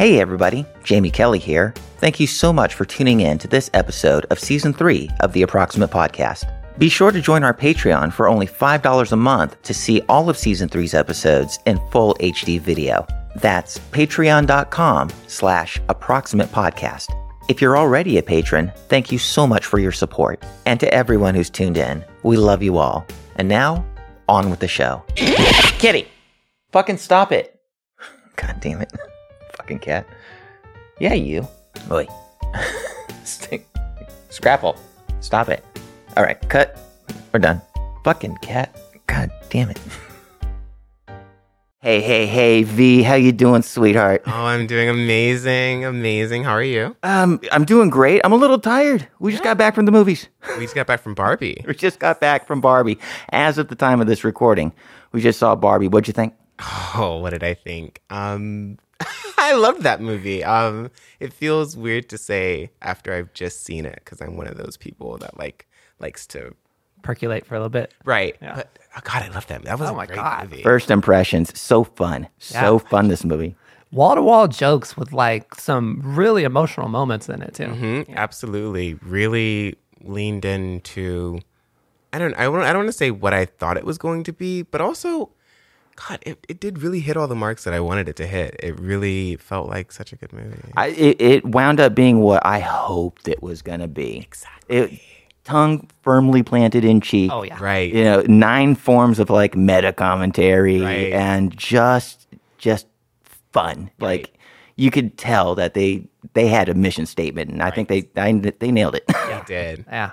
Hey everybody, Jamie Kelly here. Thank you so much for tuning in to this episode of Season 3 of the Approximate Podcast. Be sure to join our Patreon for only $5 a month to see all of Season 3's episodes in full HD video. That's patreon.com slash approximate podcast. If you're already a patron, thank you so much for your support. And to everyone who's tuned in, we love you all. And now, on with the show. Kitty! Fucking stop it! God damn it. Fucking cat. Yeah, you. Oi. Scrapple. Stop it. All right, cut. We're done. Fucking cat. God damn it. Hey, hey, hey, V, how you doing, sweetheart? Oh, I'm doing amazing, amazing. How are you? Um, I'm doing great. I'm a little tired. We just got back from the movies. We just got back from Barbie. We just got back from Barbie. As of the time of this recording, we just saw Barbie. What'd you think? Oh, what did I think? Um, I loved that movie. Um, it feels weird to say after I've just seen it because I'm one of those people that like likes to percolate for a little bit. right. Yeah. But oh god, I love that. That was Oh a my great God. movie. First impressions, so fun. So fun, this movie. Wall to wall jokes with like some really emotional moments in it too. Mhm, Absolutely, really leaned into. I don't. I don't. I don't want to say what I thought it was going to be, but also, God, it, it did really hit all the marks that I wanted it to hit. It really felt like such a good movie. I, it, it wound up being what I hoped it was going to be. Exactly. It, tongue firmly planted in cheek. Oh yeah. Right. You know, nine forms of like meta commentary Right. and just just fun. Like you could tell that they they had a mission statement, and I think they I, they nailed it. It did. Yeah.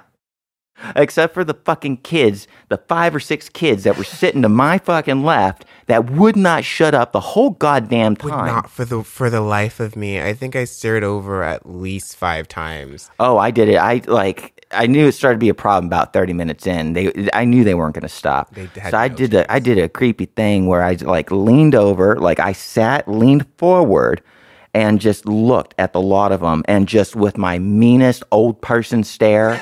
Except for the fucking kids, the five or six kids that were sitting to my fucking left that would not shut up the whole goddamn Would time. not for the for the life of me. I think I stared over at least five times. Oh, I did it. I like. I knew it started to be a problem about thirty minutes in. They, I knew they weren't going to stop. So I no did a, I did a creepy thing where I like leaned over, like I sat, leaned forward, and just looked at the lot of them, and just with my meanest old person stare.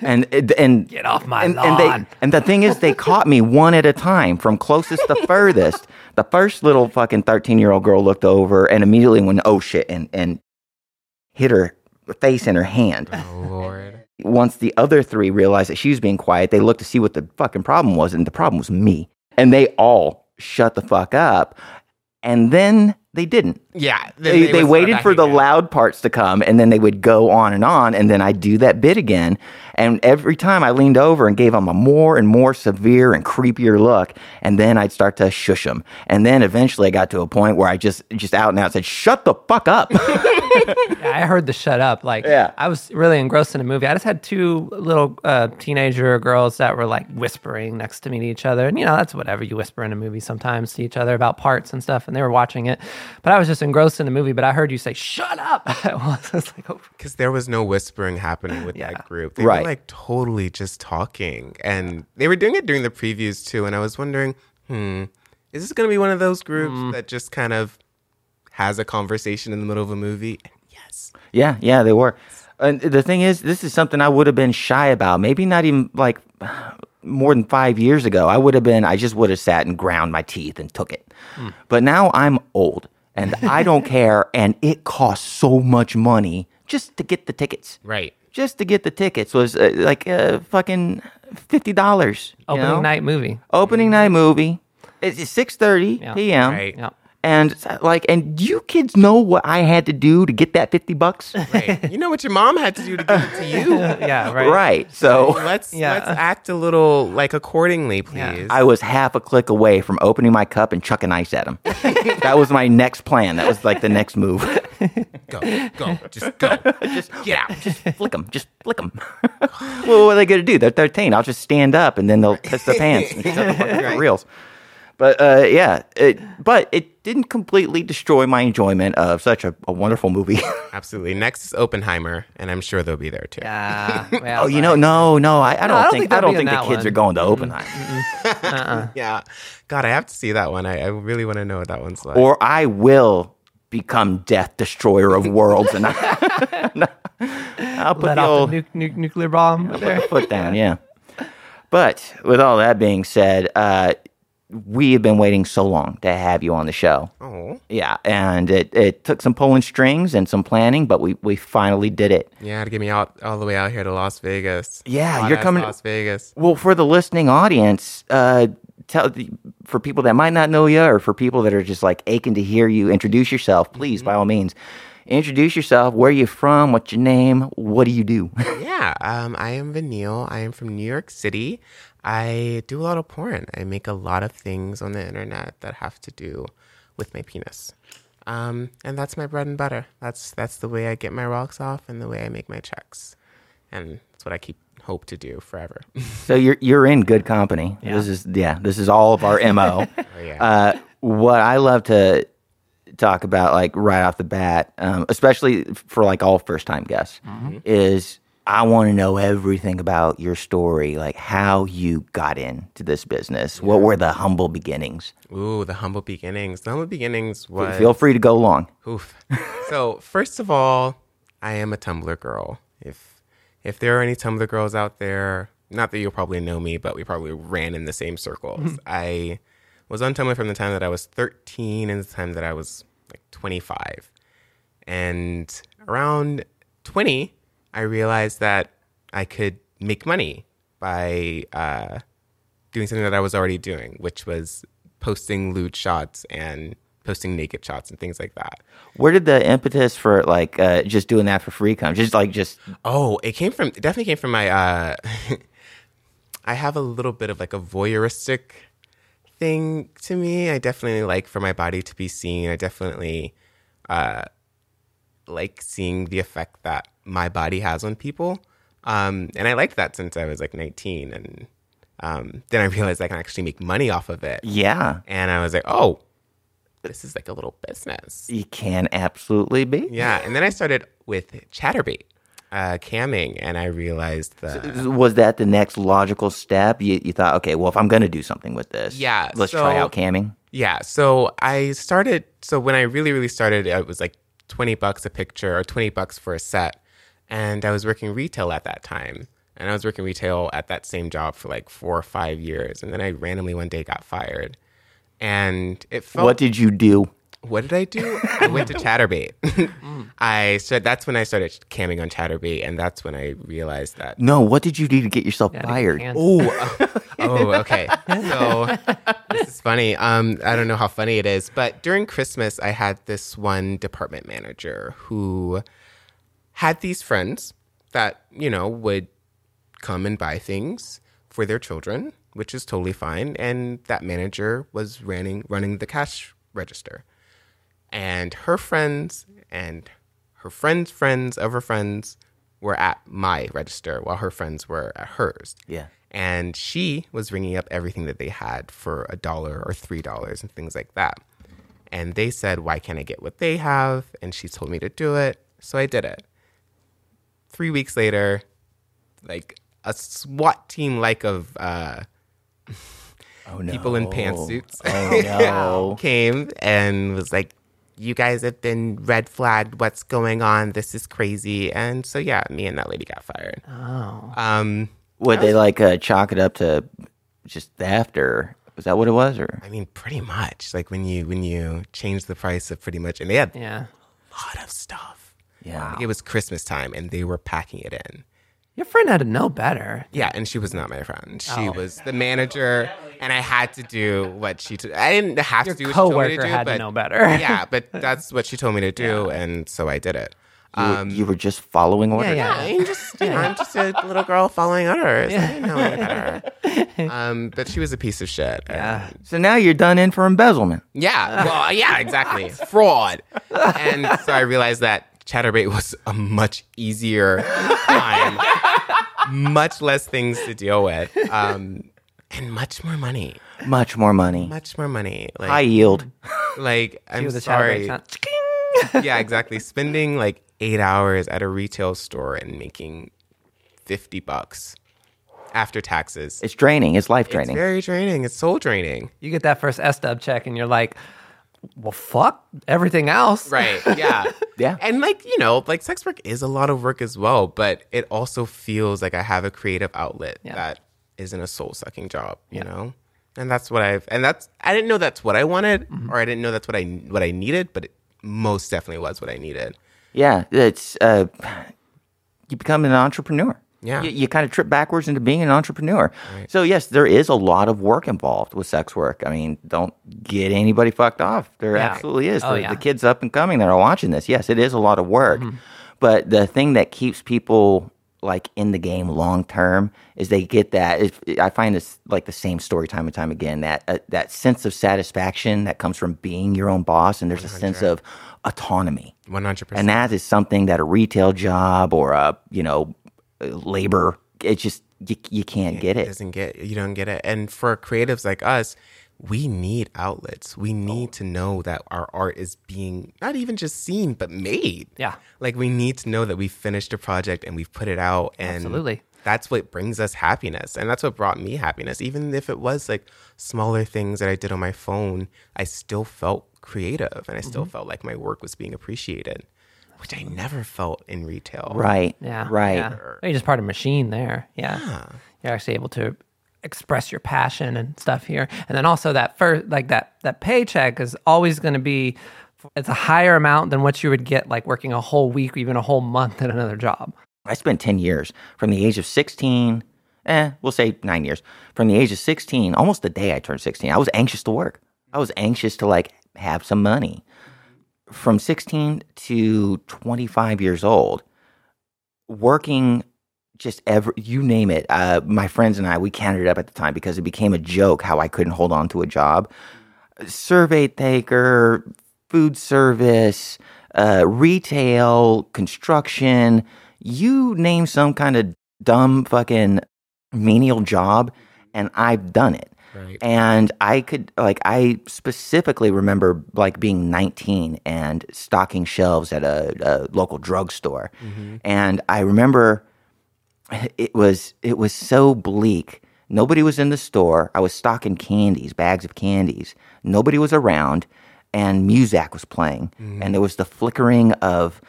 And and Get off my and, and, lawn. they, and the thing is, they caught me one at a time from closest to furthest. The first little fucking 13 year old girl looked over and immediately went, oh shit, and, and hit her face in her hand. Oh Lord. Once the other three realized that she was being quiet, they looked to see what the fucking problem was, and the problem was me. And they all shut the fuck up. And then they didn't. Yeah. They, they, would start waited for the down. loud parts to come, and then they would go on and on, and then I'd do that bit again. And every time I leaned over and gave them a more and more severe and creepier look, and then I'd start to shush them. And then eventually I got to a point where I just just out and out said, "Shut the fuck up." Yeah, I heard the shut up. Like, Yeah. I was really engrossed in the movie. I just had two little uh, teenager girls that were like whispering next to me to each other. And, you know, that's whatever you whisper in a movie sometimes to each other about parts and stuff. And they were watching it. But I was just engrossed in the movie. But I heard you say, shut up. I was like, oh, because there was no whispering happening with Yeah. that group. They Right. Were like totally just talking, and they were doing it during the previews too. And I was wondering, hmm, is this going to be one of those groups Mm. that just kind of has a conversation in the middle of a movie? And yes, yeah, yeah, they were. And the thing is, this is something I would have been shy about. Maybe not even like more than five years ago. I would have been. I just would have sat and ground my teeth and took it. But now I'm old and I don't care, and it costs so much money just to get the tickets. right. Just to get the tickets was uh, like uh, fucking fifty dollars. opening night movie. Opening night movie. It's six thirty Yeah. p.m. Right. Yeah. And like, and you kids know what I had to do to get that fifty bucks? Right. you know what your mom had to do to give it to you. Yeah, right. right. So Let's Yeah. let's act a little like accordingly, please. Yeah. I was half a click away from opening my cup and chucking ice at him. that was my next plan. That was like the next move. go, go, just go, just get out. just flick them, just flick them. well, what are they going to do? They're 13. I'll just stand up and then they'll piss their pants and shut the fuck up for reals. But uh, yeah, it, but it didn't completely destroy my enjoyment of such a, a wonderful movie. Absolutely. Next is Oppenheimer, and I'm sure they'll be there too. Yeah. well, oh, you know, no, no, I, I don't I don't think, think I don't think the kids one. are going to Oppenheimer. Yeah. God, I have to see that one. I, I really want to know what that one's like. or I will become Death Destroyer of Worlds, and I, I'll put let the off old the nu- nu- nuclear bomb there. foot down. Yeah. But with all that being said, uh, we have been waiting so long to have you on the show. Oh, Yeah, and it, it took some pulling strings and some planning, but we, we finally did it. yeah, to get me out all the way out here to Las Vegas. Yeah, Hot you're coming to Las Vegas. Well, for the listening audience, uh, tell the, for people that might not know you, or for people that are just like aching to hear you introduce yourself, please, by all means, introduce yourself. Where are you from? What's your name? What do you do? Yeah, um, I am Vanniall. I am from New York City. I do a lot of porn. I make a lot of things on the internet that have to do with my penis. Um, and that's my bread and butter. That's that's the way I get my rocks off and the way I make my checks. And that's what I keep hope to do forever. so you're you're in good company. This is yeah. This is all of our mo. oh yeah. uh, what I love to talk about, like right off the bat, um, especially for like all first time guests, is I want to know everything about your story, like how you got into this business. What were the humble beginnings? Ooh, the humble beginnings. The humble beginnings was Feel free to go long. Oof. so first of all, I am a Tumblr girl. If if there are any Tumblr girls out there, not that you'll probably know me, but we probably ran in the same circles. Mm-hmm. I was on Tumblr from the time that I was 13 and the time that I was like 25. And around 20, I realized that I could make money by uh, doing something that I was already doing, which was posting lewd shots and posting naked shots and things like that. Where did the impetus for like uh, just doing that for free come? Just like just Oh, it came from it definitely came from my uh I have a little bit of like a voyeuristic thing to me. I definitely like for my body to be seen. I definitely uh like seeing the effect that my body has on people. Um and I liked that since I was like 19 and um then I realized I can actually make money off of it. yeah, And I was like, "Oh, this is like a little business." you can absolutely be. Yeah, and then I started with Chaturbate, uh, camming, and I realized that Was that the next logical step? You, you thought, okay, well, if I'm going to do something with this, Yeah, let's try out camming. yeah. So I started. So when I really, really started, it was like twenty bucks a picture or twenty bucks for a set, and I was working retail at that time, and I was working retail at that same job for like four or five years, and then I randomly one day got fired, and it felt. What did you do? what did I do? I went to Chaturbate. I said that's when I started camming on Chaturbate, and that's when I realized that No, what did you do to get yourself Yeah, fired? Oh, oh, okay. So this is funny. Um, I don't know how funny it is, but during Christmas, I had this one department manager who had these friends that you know would come and buy things for their children, which is totally fine. And that manager was running running the cash register, and her friends and her friends' friends of her friends were at my register while her friends were at hers Yeah. and she was ringing up everything that they had for a dollar or three dollars and things like that. And they said, "Why can't I get what they have?" And she told me to do it, so I did it. Three weeks later, like a SWAT team like of uh, Oh no. people in pantsuits Oh no. came and was like, "You guys have been red flagged. What's going on? This is crazy." And so yeah, me and that lady got fired. Oh. Um, Would they like uh, chalk it up to just theft, or was that what it was? Or I mean, pretty much. Like when you when you change the price of pretty much, and they had Yeah. a lot of stuff. Yeah, Like, it was Christmas time, and they were packing it in. Your friend had to know better. Yeah, and she was not my friend. She Oh. was the manager, and I had to do what she. T- I didn't have Your to do what she told me to do, had but to know better. yeah, but that's what she told me to do, and so I did it. you, were- Um, you were just following orders. yeah. I'm just, you know, I'm just a little girl following orders. I didn't know any better. Um, but she was a piece of shit. Yeah. So now you're done in for embezzlement. Yeah. Well, yeah, exactly. Fraud. And so I realized that Chaturbate was a much easier time, much less things to deal with, um, and much more money. Much more money. Much more money. Like, High yield. like I'm With the sorry. yeah, exactly. Spending like eight hours at a retail store and making fifty bucks after taxes. It's draining. It's life It's draining. very draining. It's soul draining. You get that first S dub check, and you're like, "Well, fuck everything else." Right. Yeah. Yeah. And like, you know, like sex work is a lot of work as well, but it also feels like I have a creative outlet Yeah. that isn't a soul sucking job, you know? and that's what I've and that's I didn't know that's what I wanted or I didn't know that's what I what I needed, but it most definitely was what I needed. Yeah, it's uh, you become an entrepreneur. Yeah. you, you kind of trip backwards into being an entrepreneur. So yes, there is a lot of work involved with sex work. I mean, don't get anybody fucked off. There Yeah. absolutely is. Oh, the, yeah. the kids up and coming that are watching this, yes, it is a lot of work. Mm-hmm. But the thing that keeps people like in the game long term is they get that. If, I find this like the same story time and time again. That uh, that sense of satisfaction that comes from being your own boss, and there's a sense of autonomy. One hundred And percent. And that is something that a retail job or a you know labor it just you, you can't get it. Doesn't get you don't get it. And for creatives like us, we need outlets. We need to know that our art is being not even just seen but made. Yeah. Like we need to know that we finished a project and we've put it out and Absolutely. that's what brings us happiness and that's what brought me happiness even if it was like smaller things that i did on my phone i still felt creative and i still Mm-hmm. felt like my work was being appreciated which i never felt in retail Right. Yeah. Right. Yeah. You're just part of a machine there. Yeah. You're actually able to express your passion and stuff here. And then also that first like that that paycheck is always going to be it's a higher amount than what you would get like working a whole week or even a whole month at another job. I spent 10 years from the age of 16, eh, we'll say nine years. From the age of 16, almost the day I turned 16, I was anxious to work. I was anxious to like have some money. From 16 to 25 years old, working just every, you name it. Uh, my friends and I, we counted it up at the time because it became a joke how I couldn't hold on to a job. Survey taker, food service, uh, retail, construction, you name some kind of dumb fucking menial job, and I've done it. Right. And I could like I specifically remember like being 19 and stocking shelves at a, a local drugstore, and I remember it was it was so bleak. Nobody was in the store. I was stocking candies, bags of candies. Nobody was around, and Muzak was playing, and there was the flickering of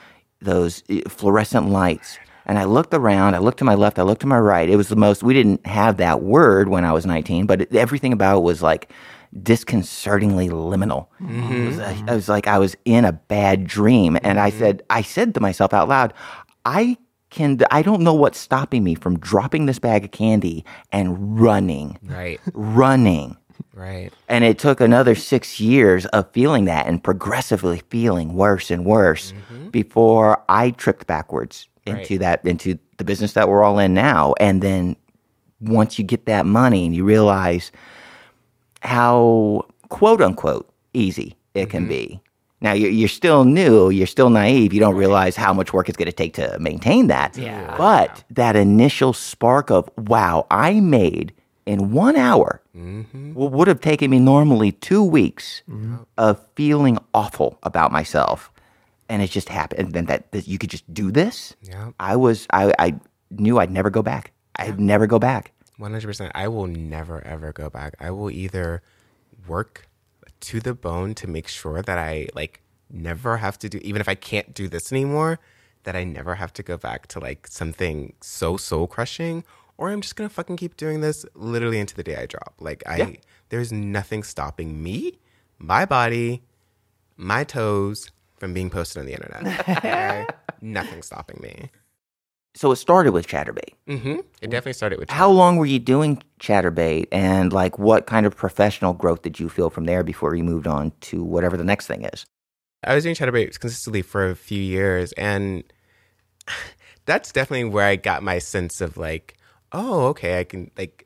those eh, fluorescent lights. And I looked around. I looked to my left. I looked to my right. It was the most. We didn't have that word when I was 19, but it, everything about it was like disconcertingly liminal. Mm-hmm. It was, I, I was like I was in a bad dream, and I mm-hmm. said, I said to myself out loud, I can. I don't know what's stopping me from dropping this bag of candy and running, right running. right And it took another six years of feeling that and progressively feeling worse and worse mm-hmm. before I tripped backwards into Right. that into the business that we're all in now. And then once you get that money and you realize how quote unquote easy it can mm-hmm. be. Now you're, you're still new, you're still naive, you don't realize how much work it's going to take to maintain that. Yeah. But that initial spark of wow, I made in one hour mm-hmm. what would have taken me normally two weeks of feeling awful about myself, and it just happened. And then that, that you could just do this. Yeah. I was I I knew I'd never go back. I'd never go back. One hundred percent. I will never ever go back. I will either work to the bone to make sure that I like never have to do, even if I can't do this anymore, that I never have to go back to like something so soul crushing, or I'm just gonna fucking keep doing this literally into the day I drop. Like I, Yeah. there's nothing stopping me, my body, my toes from being posted on the internet. Okay? nothing stopping me. So it started with Chaturbate. hmm It definitely started with How long were you doing Chaturbate, and like what kind of professional growth did you feel from there before you moved on to whatever the next thing is? I was doing Chaturbate consistently for a few years, and that's definitely where I got my sense of like, oh, okay, I can like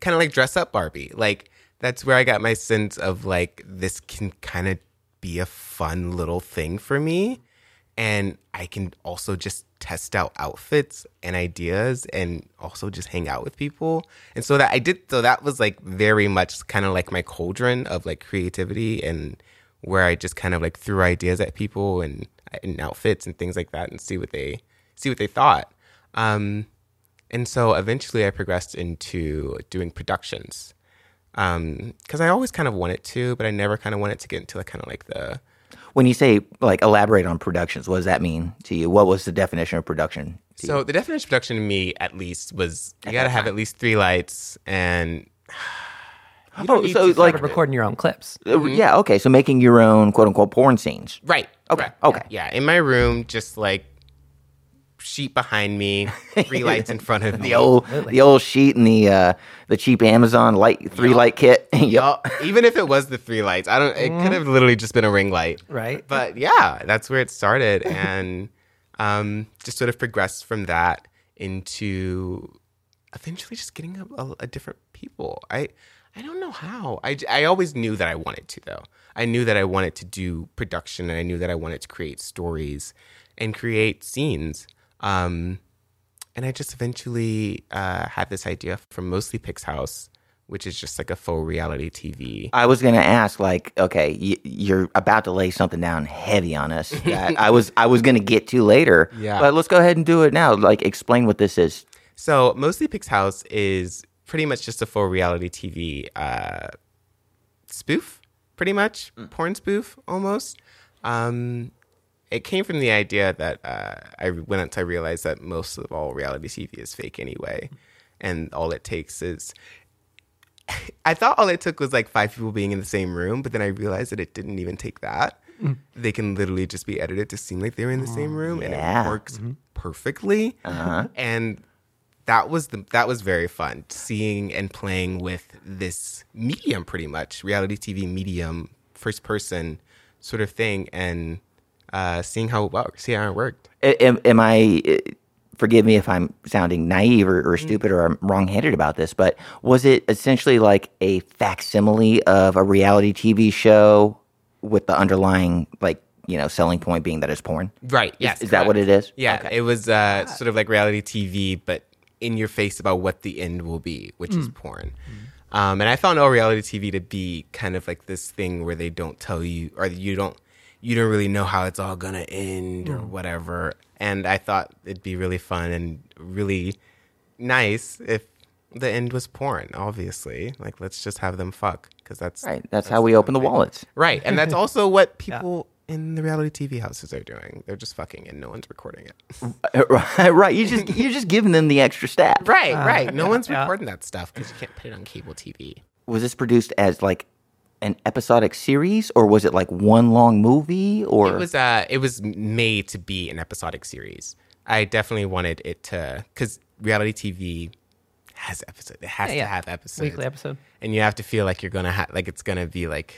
kind of like dress up Barbie. Like that's where I got my sense of like this can kind of be a fun little thing for me, and I can also just test out outfits and ideas and also just hang out with people. And so that I did so that was like very much kind of like my cauldron of like creativity and where I just kind of like threw ideas at people and, and outfits and things like that and see what they see what they thought. Um, and so eventually I progressed into doing productions because I always kind of wanted to, but I never kind of wanted to get into like kind of like the When you say like elaborate on productions, what does that mean to you? What was the definition of production? to you? So the definition of production to me, at least, was you got to have at least three lights, and You don't Oh, need so to like- recording your own clips. Uh, Yeah, okay. So making your own quote unquote porn scenes. right. Okay, right. okay. Yeah, in my room, just like sheet behind me, three lights in front of me. The old the old sheet and the uh, the cheap Amazon light three light kit. yep. Yup. Even if it was the three lights, I don't. It could have literally just been a ring light. Right. But yeah, that's where it started, and um, just sort of progressed from that into eventually just getting a, a, a different people. I I don't know how. I I always knew that I wanted to though. I knew that I wanted to do production, and I knew that I wanted to create stories and create scenes. Um, and I just eventually uh, had this idea from Mostly Pix House, which is just like a full reality TV. I was gonna ask, like, okay, y- you're about to lay something down heavy on us that I was I was gonna get to later. Yeah. But let's go ahead and do it now. Like, explain what this is. So Mostly Pix House is pretty much just a full reality TV uh, spoof, pretty much porn spoof almost. Um, it came from the idea that uh, I went until I realized that most of all reality TV is fake anyway, and all it takes is. I thought all it took was like five people being in the same room, but then I realized that it didn't even take that. Mm. They can literally just be edited to seem like they're in the oh, same room, and yeah. it works mm-hmm. perfectly. Uh-huh. And that was the that was very fun seeing and playing with this medium, pretty much reality TV medium, first person sort of thing, and uh, seeing how it worked, see how it worked. Am, am I? uh, Forgive me if I'm sounding naive or, or stupid or I'm wrong-handed about this, but was it essentially like a facsimile of a reality TV show with the underlying, like, you know, selling point being that it's porn? Right. Yes. is that what it is? Yeah. Okay. It was uh, sort of like reality TV, but in your face about what the end will be, which is porn. Um, and I found all reality TV to be kind of like this thing where they don't tell you, or you don't, you don't really know how it's all gonna end or mm. whatever. And I thought it'd be really fun and really nice if the end was porn. Obviously, like let's just have them fuck because that's Right. That's, how we open the wallets. Right. And that's also what people in the reality TV houses are doing. They're just fucking and no one's recording it. right. Right. You just you're just giving them the extra staff. Right, right. Uh, no yeah, one's yeah. recording that stuff because you can't put it on cable TV. Was this produced as like an episodic series, or was it like one long movie? Or It was uh it was made to be an episodic series. I definitely wanted it to cuz reality TV has episodes. It has Yeah, to yeah. have episodes. Weekly episode. And you have to feel like you're going to have like it's going to be like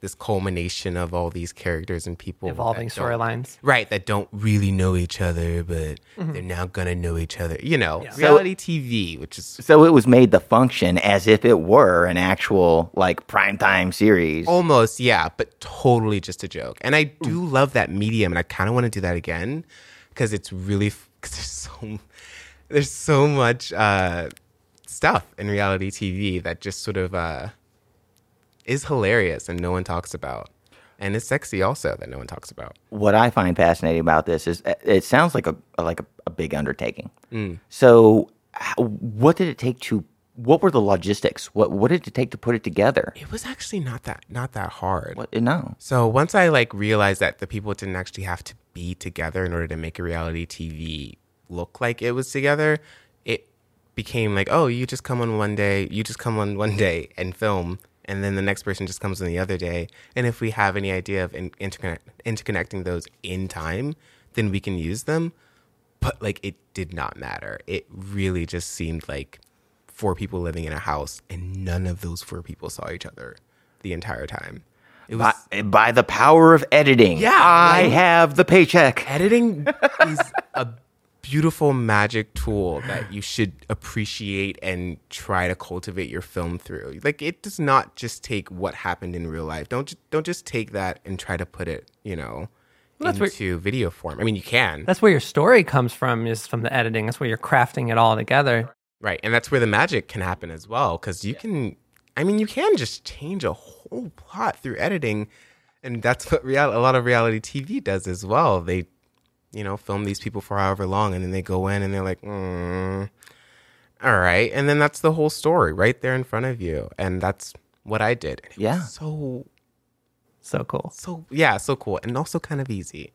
this culmination of all these characters and people Evolving storylines. Right, that don't really know each other, but they're now gonna know each other. You know, Yeah. reality TV, which is so it was made the function as if it were an actual like primetime series. almost, yeah, but totally just a joke. And I do love that medium, and I kind of want to do that again because it's really because there's so there's so much uh, stuff in reality TV that just sort of uh, is hilarious and no one talks about, and it's sexy also that no one talks about. what I find fascinating about this is uh, it sounds like a like a, a big undertaking. Mm. So, what did it take to? What were the logistics? What what did it take to put it together? It was actually not that not that hard. What no. So once I like realized that the people didn't actually have to be together in order to make a reality TV look like it was together, it became like, oh, you just come on one day, you just come on one day and film, and then the next person just comes on the other day. And if we have any idea of in- interconnect- interconnecting those in time, then we can use them. But like, it did not matter. It really just seemed like four people living in a house, and none of those four people saw each other the entire time. It was By, by the power of editing, Yeah, I right? have the paycheck. editing is a beautiful magic tool that you should appreciate and try to cultivate your film through. Like it does not just take what happened in real life. Don't don't just take that and try to put it, you know, Well, that's where- into video form. I mean, you can. That's where your story comes from, is from the editing. That's where you're crafting it all together. Right. And that's where the magic can happen as well. Cause you can, I mean, you can just change a whole plot through editing. And that's what real, a lot of reality TV does as well. They, you know, film these people for however long and then they go in and they're like, mm, all right. And then that's the whole story right there in front of you. And that's what I did. And it was Yeah. So, So cool. so, yeah, so cool. And also kind of easy.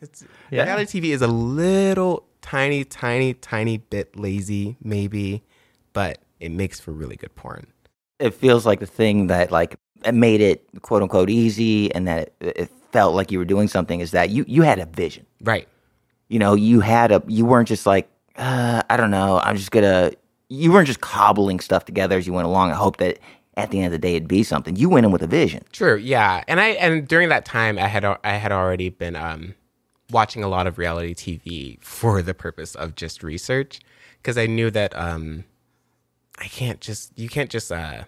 It's, Yeah. Reality TV is a little tiny, tiny, tiny bit lazy, maybe, but it makes for really good porn. it feels like the thing that like made it quote unquote easy and that it, it felt like you were doing something is that you you had a vision. Right. You know, you had a you weren't just like uh, I don't know, I'm just gonna. You weren't just cobbling stuff together as you went along. I hope that at the end of the day it'd be something. You went in with a vision. True. Yeah. And I and during that time I had I had already been um watching a lot of reality TV for the purpose of just research because I knew that um I can't just you can't just uh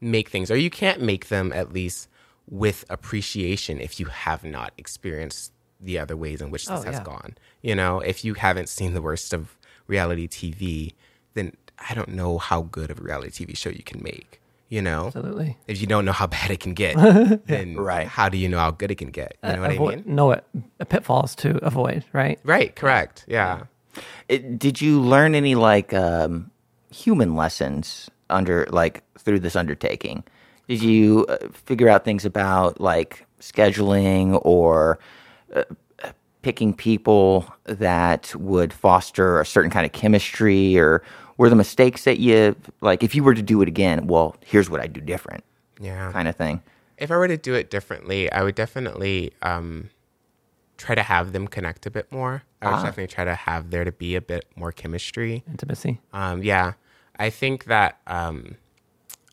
make things or you can't make them at least with appreciation if you have not experienced the other ways in which this Oh, has yeah. gone. You know, if you haven't seen the worst of reality TV, then I don't know how good of a reality TV show you can make. You know, Absolutely. if you don't know how bad it can get, then Right. how do you know how good it can get? You know what I mean? know it pitfalls to avoid, right? Right, correct. Yeah. It, did you learn any like um, human lessons under like through this undertaking? Did you uh, figure out things about like scheduling or uh, picking people that would foster a certain kind of chemistry, or were the mistakes that you like? If you were to do it again, well, here's what I would do different, Yeah. kind of thing. If I were to do it differently, I would definitely um, try to have them connect a bit more. I would Ah. definitely try to have there to be a bit more chemistry. Intimacy. Um, yeah, I think that um,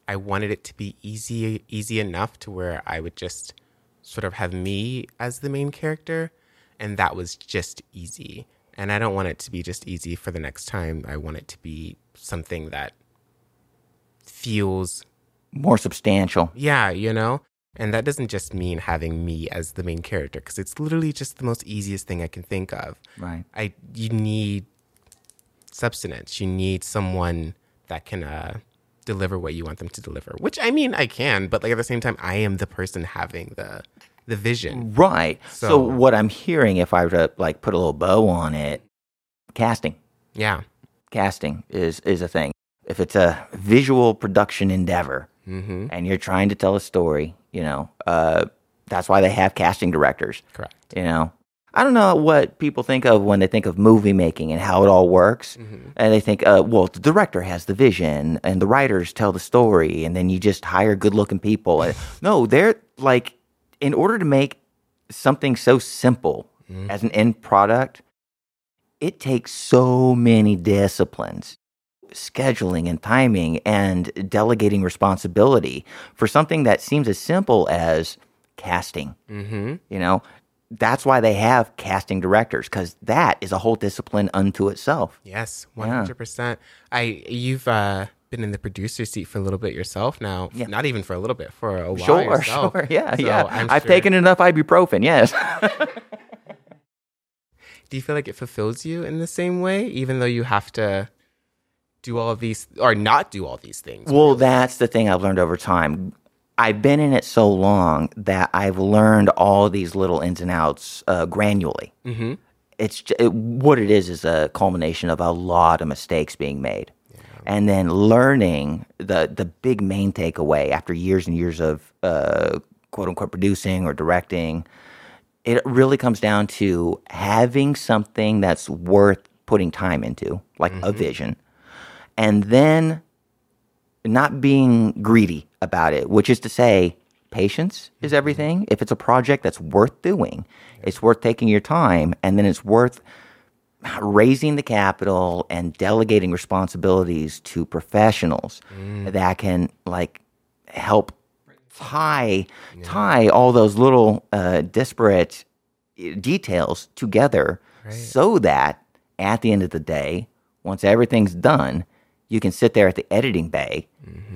I wanted it to be easy, easy enough to where I would just sort of have me as the main character, and that was just easy. And I don't want it to be just easy for the next time. I want it to be something that feels, More substantial. yeah, you know. And that doesn't just mean having me as the main character, because it's literally just the most easiest thing I can think of. Right. I you need substance. You need someone that can uh, deliver what you want them to deliver. Which I mean, I can, but like at the same time, I am the person having the the vision. Right. So, So- what I'm hearing, if I were to like put a little bow on it, casting, Yeah. casting is is a thing. If it's a visual production endeavor Mm-hmm. and you're trying to tell a story, you know, uh, that's why they have casting directors. Correct. You know, I don't know what people think of when they think of movie making and how it all works. And they think, uh, well, the director has the vision and the writers tell the story, and then you just hire good looking people. And, no, they're like, in order to make something so simple as an end product, it takes so many disciplines scheduling and timing and delegating responsibility for something that seems as simple as casting Mm-hmm. you know, that's why they have casting directors because that is a whole discipline unto itself. Yes, one hundred percent. I you've uh, been in the producer seat for a little bit yourself now. Yeah. Not even for a little bit, for a while. Sure, yourself. sure, yeah, So yeah. I'm I've sure- taken enough ibuprofen. Yes. Do you feel like it fulfills you in the same way, even though you have to do all of these or not do all these things? well, that's the thing I've learned over time. I've been in it so long that I've learned all these little ins and outs uh, granularly. Mm-hmm. It's j- it, what it is is a culmination of a lot of mistakes being made, and then learning the the big main takeaway after years and years of uh, quote unquote producing or directing. It really comes down to having something that's worth putting time into, like a vision, and then not being greedy about it, which is to say, patience is everything. If it's a project that's worth doing, it's worth taking your time, and then it's worth raising the capital and delegating responsibilities to professionals that can like help tie tie all those little uh, disparate uh, details together so that at the end of the day once everything's done you can sit there at the editing bay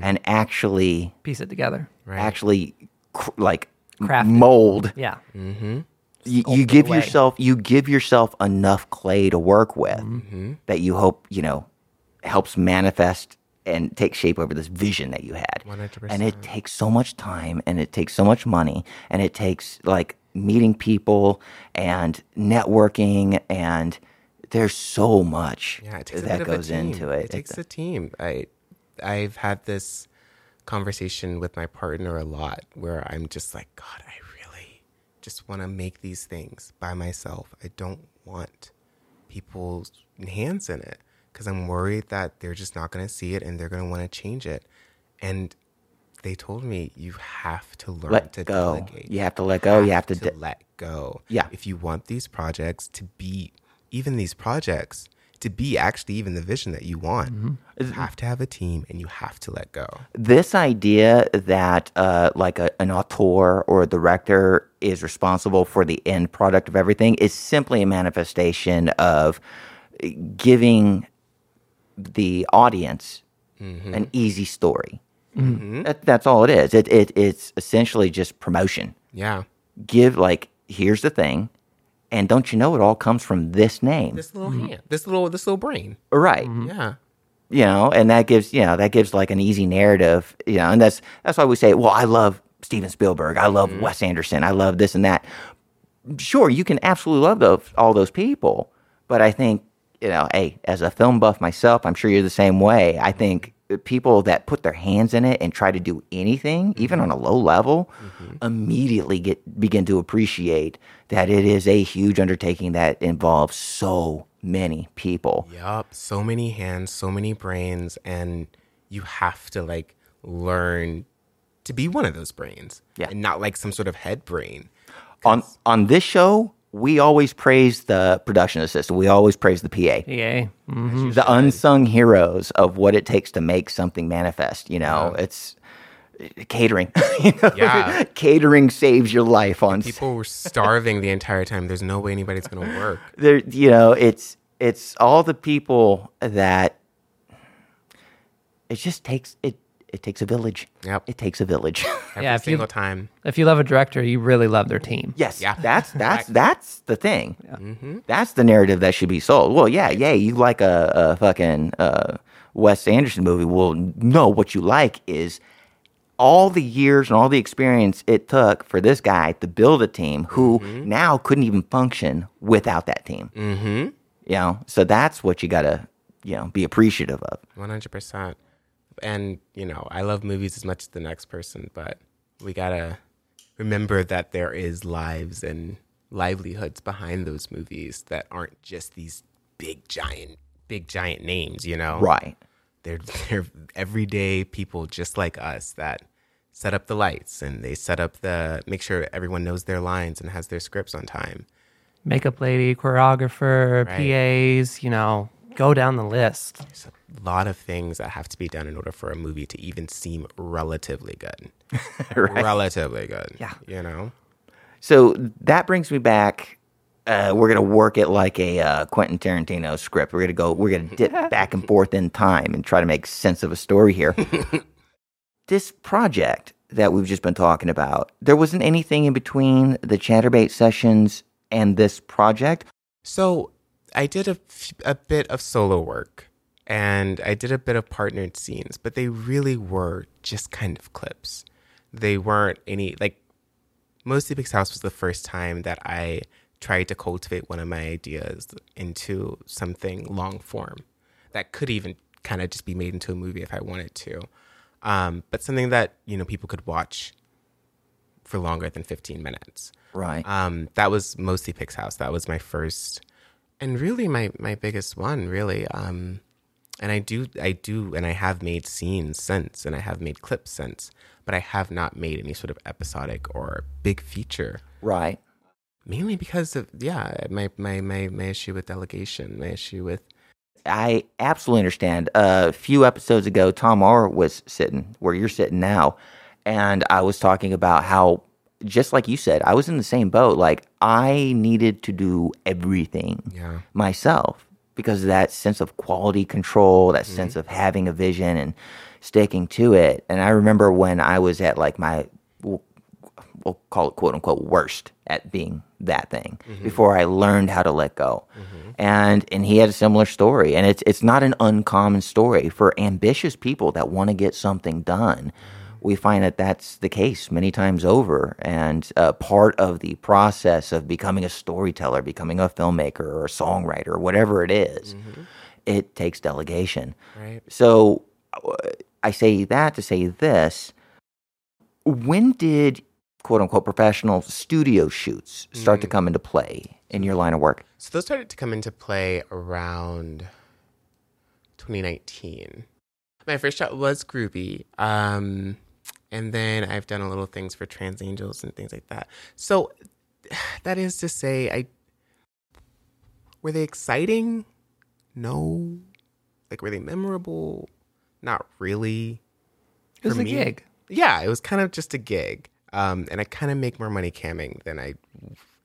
and actually Piece it together. actually cr- like Craft it. mold Yeah. you, you give away. yourself you give yourself enough clay to work with Mm-hmm. that you hope you know helps manifest and take shape over this vision that you had 100%. and it takes so much time and it takes so much money and it takes like meeting people and networking and there's so much Yeah, it takes a that bit of a goes into it, It takes a team. I I've had this conversation with my partner a lot where I'm just like, God, I really just want to make these things by myself. I don't want people's hands in it because I'm worried that they're just not going to see it and they're going to want to change it. And they told me you have to learn Let to go. delegate. You have to let go. You have to. to de- let go. Yeah. If you want these projects to be, even these projects to be actually even the vision that you want, Mm-hmm. you have to have a team and you have to let go. this idea that uh, like a, an author or a director is responsible for the end product of everything is simply a manifestation of giving the audience an easy story. That, that's all it is. It, it it's essentially just promotion. Yeah. Give like here's the thing, and don't you know it all comes from this name, This little mm-hmm. hand, this little, this little brain. right? Mm-hmm. Yeah. you know, and that gives you know that gives like an easy narrative, you know, and that's that's why we say, well, I love Steven Spielberg, I love mm-hmm. Wes Anderson, I love this and that. Sure, you can absolutely love those all those people, but I think you know, hey, as a film buff myself, I'm sure you're the same way. I think Uh, people that put their hands in it and try to do anything, even mm-hmm. on a low level, mm-hmm. immediately get begin to appreciate that it is a huge undertaking that involves so many people. Yup. So many hands, so many brains, and you have to like learn to be one of those brains. Yeah. And not like some sort of head brain. on on this show, we always praise the production assistant. We always praise the PA. PA. Mhm. The unsung heroes of what it takes to make something manifest. You know, it's catering. you know? Yeah. catering saves your life on. s- People were starving the entire time. There's no way anybody's gonna work. There, you know, it's it's all the people that it just takes it. It takes a village. Yep. It takes a village. Every Yeah, if you- single time. If you love a director, you really love their team. Yes, Yeah. that's that's that's the thing. That's the narrative that should be sold. Well, yeah, yeah, you like a, a fucking uh, Wes Anderson movie. Well, no, what you like is all the years and all the experience it took for this guy to build a team who now couldn't even function without that team. Mm-hmm. You know, so that's what you gotta you know be appreciative of. One hundred percent. And you know, I love movies as much as the next person, but we gotta remember that there is lives and livelihoods behind those movies that aren't just these big giant, big giant names. You know, Right. They're they're everyday people just like us that set up the lights and they set up the make sure everyone knows their lines and has their scripts on time. Makeup lady, choreographer, Right. PAs, you know, go down the list. Lot of things that have to be done in order for a movie to even seem relatively good. Right. Relatively good. Yeah. You know? So that brings me back. Uh, we're gonna work it like a uh, Quentin Tarantino script. We're gonna go. We're gonna dip back and forth in time and try to make sense of a story here. this project that we've just been talking about, there wasn't anything in between the Chaturbate sessions and this project. So I did a, f- a bit of solo work and I did a bit of partnered scenes, but they really were just kind of clips. They weren't any, like, Mostly Picks House was the first time that I tried to cultivate one of my ideas into something long form that could even kind of just be made into a movie if I wanted to. Um, but something that, you know, people could watch for longer than 15 minutes. Right. Um, that was mostly Pix House. That was my first, and really my my biggest one, really. Um, and I do, I do, and I have made scenes since, and I have made clips since, but I have not made any sort of episodic or big feature. right. Mainly because of yeah, my my my my issue with delegation, my issue with I absolutely understand. a few episodes ago, Tom R was sitting where you're sitting now, and I was talking about how, just like you said, I was in the same boat. Like I needed to do everything yeah, myself because of that sense of quality control, that mm-hmm. sense of having a vision and sticking to it. And I remember when I was at like my, we'll, we'll call it quote unquote worst at being that thing mm-hmm. before I learned how to let go. Mm-hmm. And and he had a similar story, and it's it's not an uncommon story for ambitious people that want to get something done. We find that that's the case many times over, and uh, part of the process of becoming a storyteller, becoming a filmmaker or a songwriter, whatever it is, it takes delegation. right. So uh, I say that to say this. When did quote unquote professional studio shoots start to come into play in your line of work? So those started to come into play around 2019. My first shot was Grooby. Um, And then I've done a little things for TransAngels and things like that. So that is to say, I were they exciting? No. Like were they memorable? Not really. It was For a me? gig. Yeah, it was kind of just a gig. Um, and I kind of make more money camming than I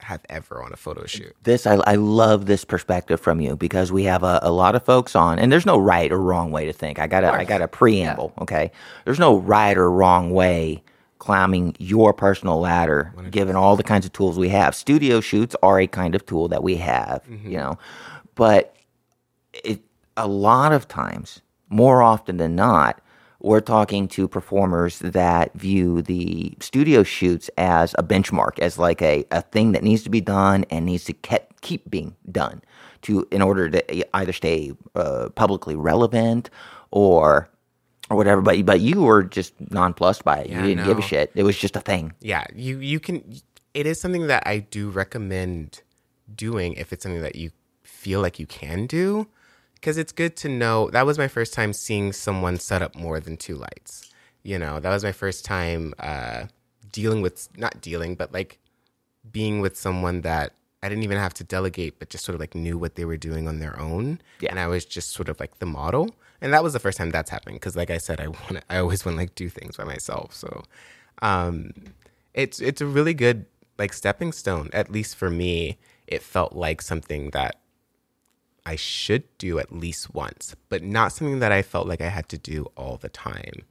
have ever on a photo shoot. This I, I love this perspective from you because we have a, a lot of folks on, and there's no right or wrong way to think. I got a I got a preamble. Okay, there's no right or wrong way climbing your personal ladder, given all the kinds of tools we have. Studio shoots are a kind of tool that we have, mm-hmm. you know, but it a lot of times, more often than not, we're talking to performers that view the studio shoots as a benchmark, as like a, a thing that needs to be done and needs to ke- keep being done to in order to either stay uh, publicly relevant or or whatever. But but you were just nonplussed by it. Yeah, you didn't give a shit. It was just a thing. Yeah, you you can. It is something that I do recommend doing if it's something that you feel like you can do, because it's good to know. That was my first time seeing someone set up more than two lights. You know, that was my first time uh, dealing with not dealing, but like being with someone that I didn't even have to delegate, but just sort of like knew what they were doing on their own. Yeah. And I was just sort of like the model. And that was the first time that's happened. Cause like I said, I want I always want to like do things by myself. So, um, it's, it's a really good like stepping stone. At least for me, it felt like something that I should do at least once, but not something that I felt like I had to do all the time.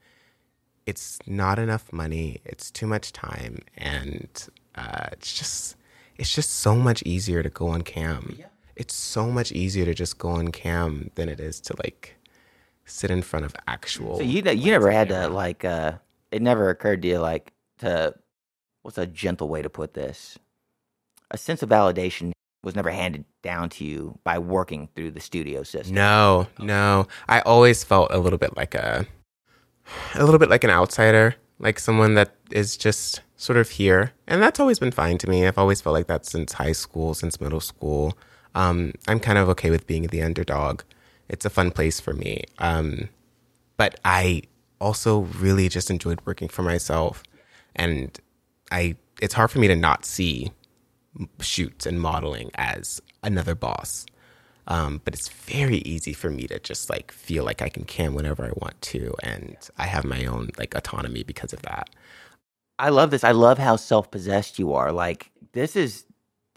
It's not enough money. It's too much time, and uh, it's just it's just so much easier to go on cam. It's so much easier to just go on cam than it is to like sit in front of actual. So you ne- you never had to like uh it never occurred to you like to what's a gentle way to put this? A sense of validation was never handed down to you by working through the studio system. No, no. I always felt a little bit like a a little bit like an outsider, like someone that is just sort of here. And that's always been fine to me. I've always felt like that since high school, since middle school. Um, I'm kind of okay with being the underdog. It's a fun place for me. Um, but I also really just enjoyed working for myself. And I it's hard for me to not see shoots and modeling as another boss. Um, but it's very easy for me to just like feel like I can cam whenever I want to, and I have my own like autonomy because of that. I love this. I love how self-possessed you are. Like this is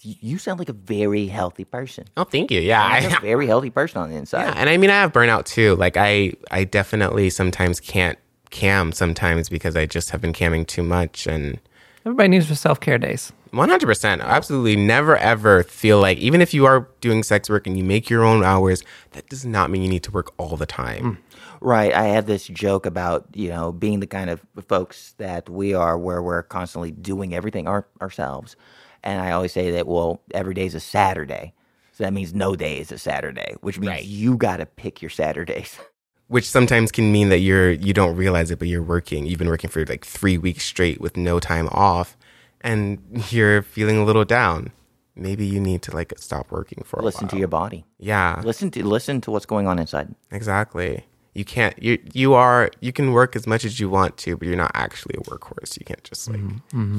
you sound like a very healthy person. Oh, thank you. Yeah, You're a very healthy person on the inside. yeah, and I mean I have burnout too. Like I, I definitely sometimes can't cam sometimes because I just have been camming too much, and Everybody needs their self care days. One hundred percent, absolutely. Never ever feel like even if you are doing sex work and you make your own hours, that does not mean you need to work all the time. Mm. Right. I have this joke about, you know, being the kind of folks that we are where we're constantly doing everything our, ourselves. And I always say that, well, every day is a Saturday. So that means no day is a Saturday, which means Right. you got to pick your Saturdays. Which sometimes can mean that you're you don't realize it, but you're working. You've been working for like three weeks straight with no time off, and you're feeling a little down. Maybe you need to like stop working for a while. listen to your body. yeah, Listen to listen to what's going on inside. exactly. You can't you you are you can work as much as you want to, but you're not actually a workhorse. You can't just like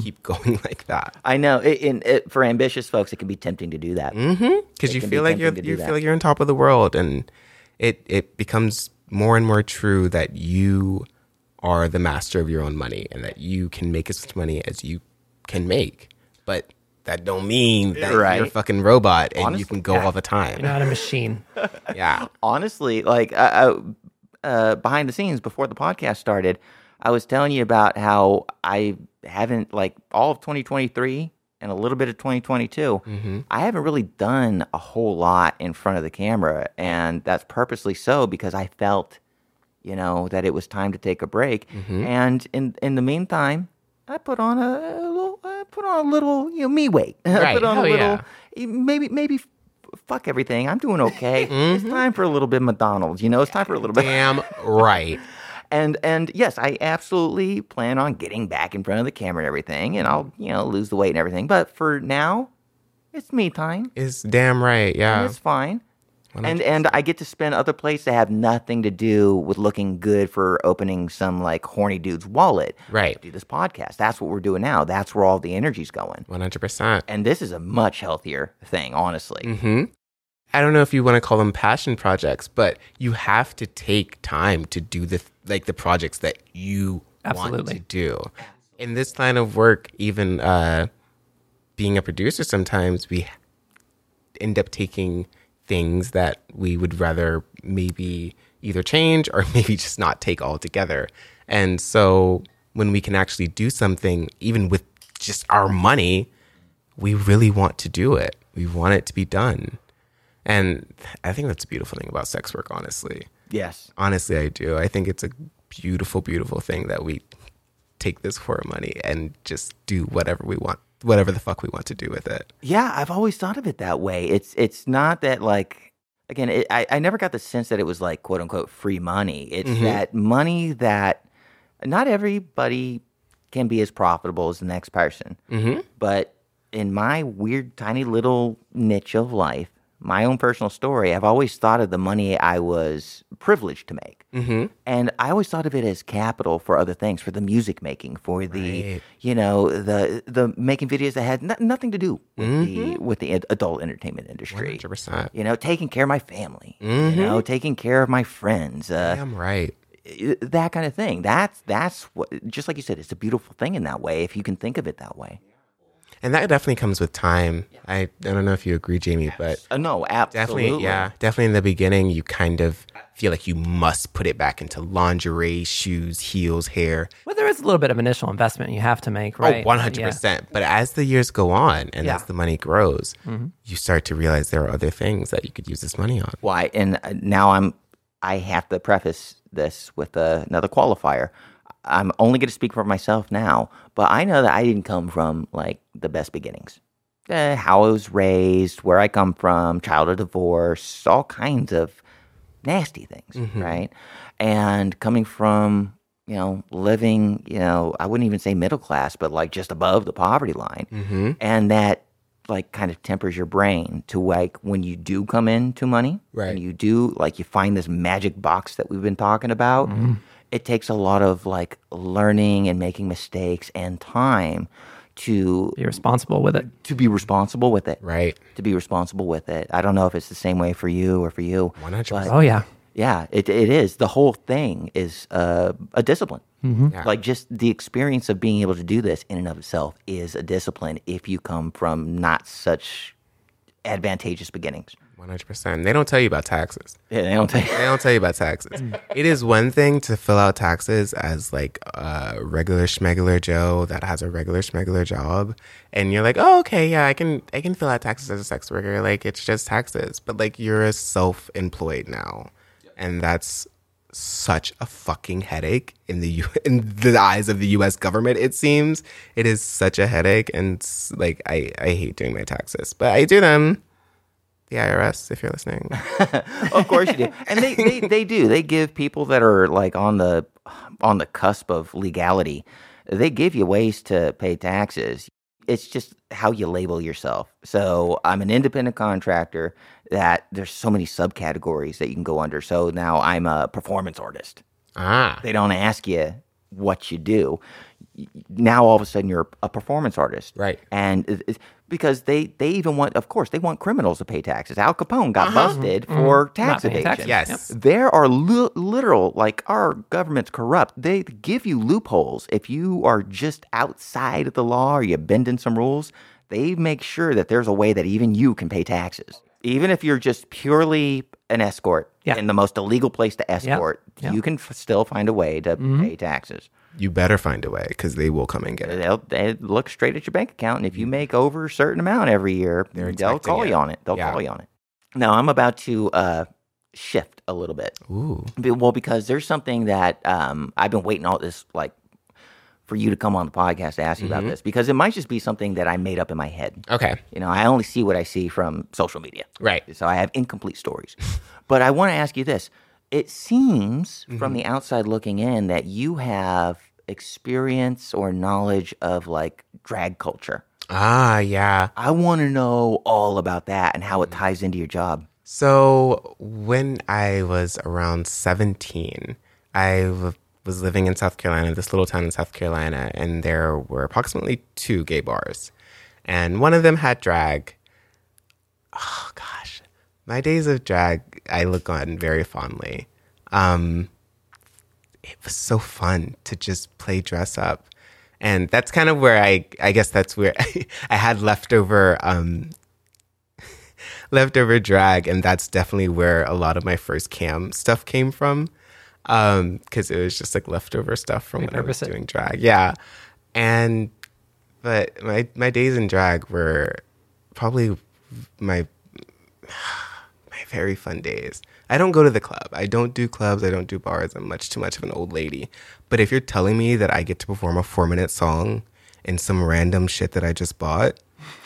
keep going like that. I know. It, in, it, for ambitious folks, it can be tempting to do that. Mm-hmm. Because you feel like you're you that. feel like you're on top of the world, and it it becomes more and more true that you are the master of your own money, and that you can make as much money as you can make. But that don't mean that you're a fucking robot and you can go yeah. all the time. You're not a machine. Yeah. honestly, like uh, uh, uh, behind the scenes before the podcast started, I was telling you about how I haven't like all of 2023 and a little bit of 2022. Mm-hmm. I haven't really done a whole lot in front of the camera, and that's purposely so because I felt, you know, that it was time to take a break. Mm-hmm. And in in the meantime, I put on a, a little, I put on a little, you know, me weight. I put on a little, yeah. maybe maybe fuck everything. I'm doing okay. It's Mm-hmm. time for a little bit of McDonald's. You know, it's time for a little bit. Damn right. And and yes, I absolutely plan on getting back in front of the camera and everything, and I'll you know lose the weight and everything. But for now, it's me time. It's damn right. And Yeah. it's fine. And and I get to spend other places that have nothing to do with looking good for opening some like horny dude's wallet. Right. Do this podcast. That's what we're doing now. That's where all the energy's going. 100%. And this is a much healthier thing, honestly. Mm-hmm. I don't know if you want to call them passion projects, but you have to take time to do the like the projects that you want to do. In this line of work, even uh, being a producer, sometimes we end up taking things that we would rather maybe either change or maybe just not take altogether. And so when we can actually do something, even with just our money, we really want to do it. We want it to be done. And I think that's a beautiful thing about sex work, honestly. Yes. Honestly, I do. I think it's a beautiful, beautiful thing that we take this for our money and just do whatever we want, whatever the fuck we want to do with it. Yeah, I've always thought of it that way. It's it's not that like again, it, I I never got the sense that it was like quote unquote free money. It's that money that not everybody can be as profitable as the next person. Mm-hmm. But in my weird tiny little niche of life, my own personal story, I've always thought of the money I was privileged to make. Mm-hmm. And I always thought of it as capital for other things, for the music making, for the, Right. you know, the the making videos that had no- nothing to do with the with the adult entertainment industry. 100%. You know, taking care of my family. You know, taking care of my friends. Uh, Damn right. that kind of thing. That's that's what. Just like you said, it's a beautiful thing in that way if you can think of it that way. And that definitely comes with time. I, I don't know if you agree, Jamie, but Uh, no, absolutely. definitely, yeah, definitely in the beginning, you kind of feel like you must put it back into lingerie, shoes, heels, hair. Well, there is a little bit of initial investment you have to make, right? Oh, 100%. Yeah. But as the years go on and Yeah. as the money grows, you start to realize there are other things that you could use this money on. Why? And uh, now I'm. I have to preface this with uh, another qualifier. I'm only going to speak for myself now, but I know that I didn't come from like the best beginnings. Uh, how I was raised, where I come from, childhood divorce, all kinds of nasty things, mm-hmm. right? And coming from you know living, you know, I wouldn't even say middle class, but like just above the poverty line, mm-hmm. and that like kind of tempers your brain to like when you do come into money, Right. And you do like you find this magic box that we've been talking about. Mm-hmm. It takes a lot of like learning and making mistakes and time to Be responsible with it. to be responsible with it. Right. To be responsible with it. I don't know if it's the same way for you or for you. 100%. but- Oh yeah. yeah, it, it is. The whole thing is uh, a discipline. Yeah. Like just the experience of being able to do this in and of itself is a discipline if you come from not such advantageous beginnings. 100%. They don't tell you about taxes. Yeah, they don't take. They don't tell you about taxes. It is one thing to fill out taxes as like a regular schmegular Joe that has a regular schmegular job, and you're like, oh, okay, yeah, I can I can fill out taxes as a sex worker. Like it's just taxes, but like you're a self-employed now, and that's such a fucking headache in the U- in the eyes of the U.S. government. It seems it is such a headache, and like I I hate doing my taxes, but I do them. The IRS, if you're listening. of course you do, and they, they they do. They give people that are like on the on the cusp of legality. They give you ways to pay taxes. It's just how you label yourself. So I'm an independent contractor. That there's so many subcategories that you can go under. So now I'm a performance artist. ah, They don't ask you what you do. Now all of a sudden you're a performance artist, Right. And because they they even want, of course, they want criminals to pay taxes. Al Capone got uh-huh. busted mm-hmm. for tax Not evasion. taxes. Yes. There are li- literal, like our government's corrupt. They give you loopholes. If you are just outside of the law or you bend in some rules, they make sure that there's a way that even you can pay taxes. Even if you're just purely an escort Yeah. in the most illegal place to escort, Yeah. you can f- still find a way to mm-hmm. pay taxes. You better find a way because they will come and get it. They'll they look straight at your bank account, and if you make over a certain amount every year, they'll call it. you on it. They'll Yeah. call you on it. Now I'm about to uh, shift a little bit. Ooh. Well, because there's something that um, I've been waiting all this like for you to come on the podcast to ask you about this because it might just be something that I made up in my head. Okay. You know, I only see what I see from social media. Right. So I have incomplete stories. but I want to ask you this. It seems from the outside looking in that you have experience or knowledge of like drag culture. Ah, yeah. I want to know all about that and how it ties into your job. So when I was around 17, I w- was living in South Carolina, this little town in South Carolina, and there were approximately two gay bars. And one of them had drag. Oh gosh. My days of drag I look on very fondly. Um it was so fun to just play dress up. And that's kind of where I I guess that's where I had leftover um leftover drag and that's definitely where a lot of my first cam stuff came from um because it was just like leftover stuff from when i was it. doing drag yeah and but my my days in drag were probably my very fun days. I don't go to the club. I don't do clubs. I don't do bars. I'm much too much of an old lady. But if you're telling me that i get to perform a four minute song in some random shit that i just bought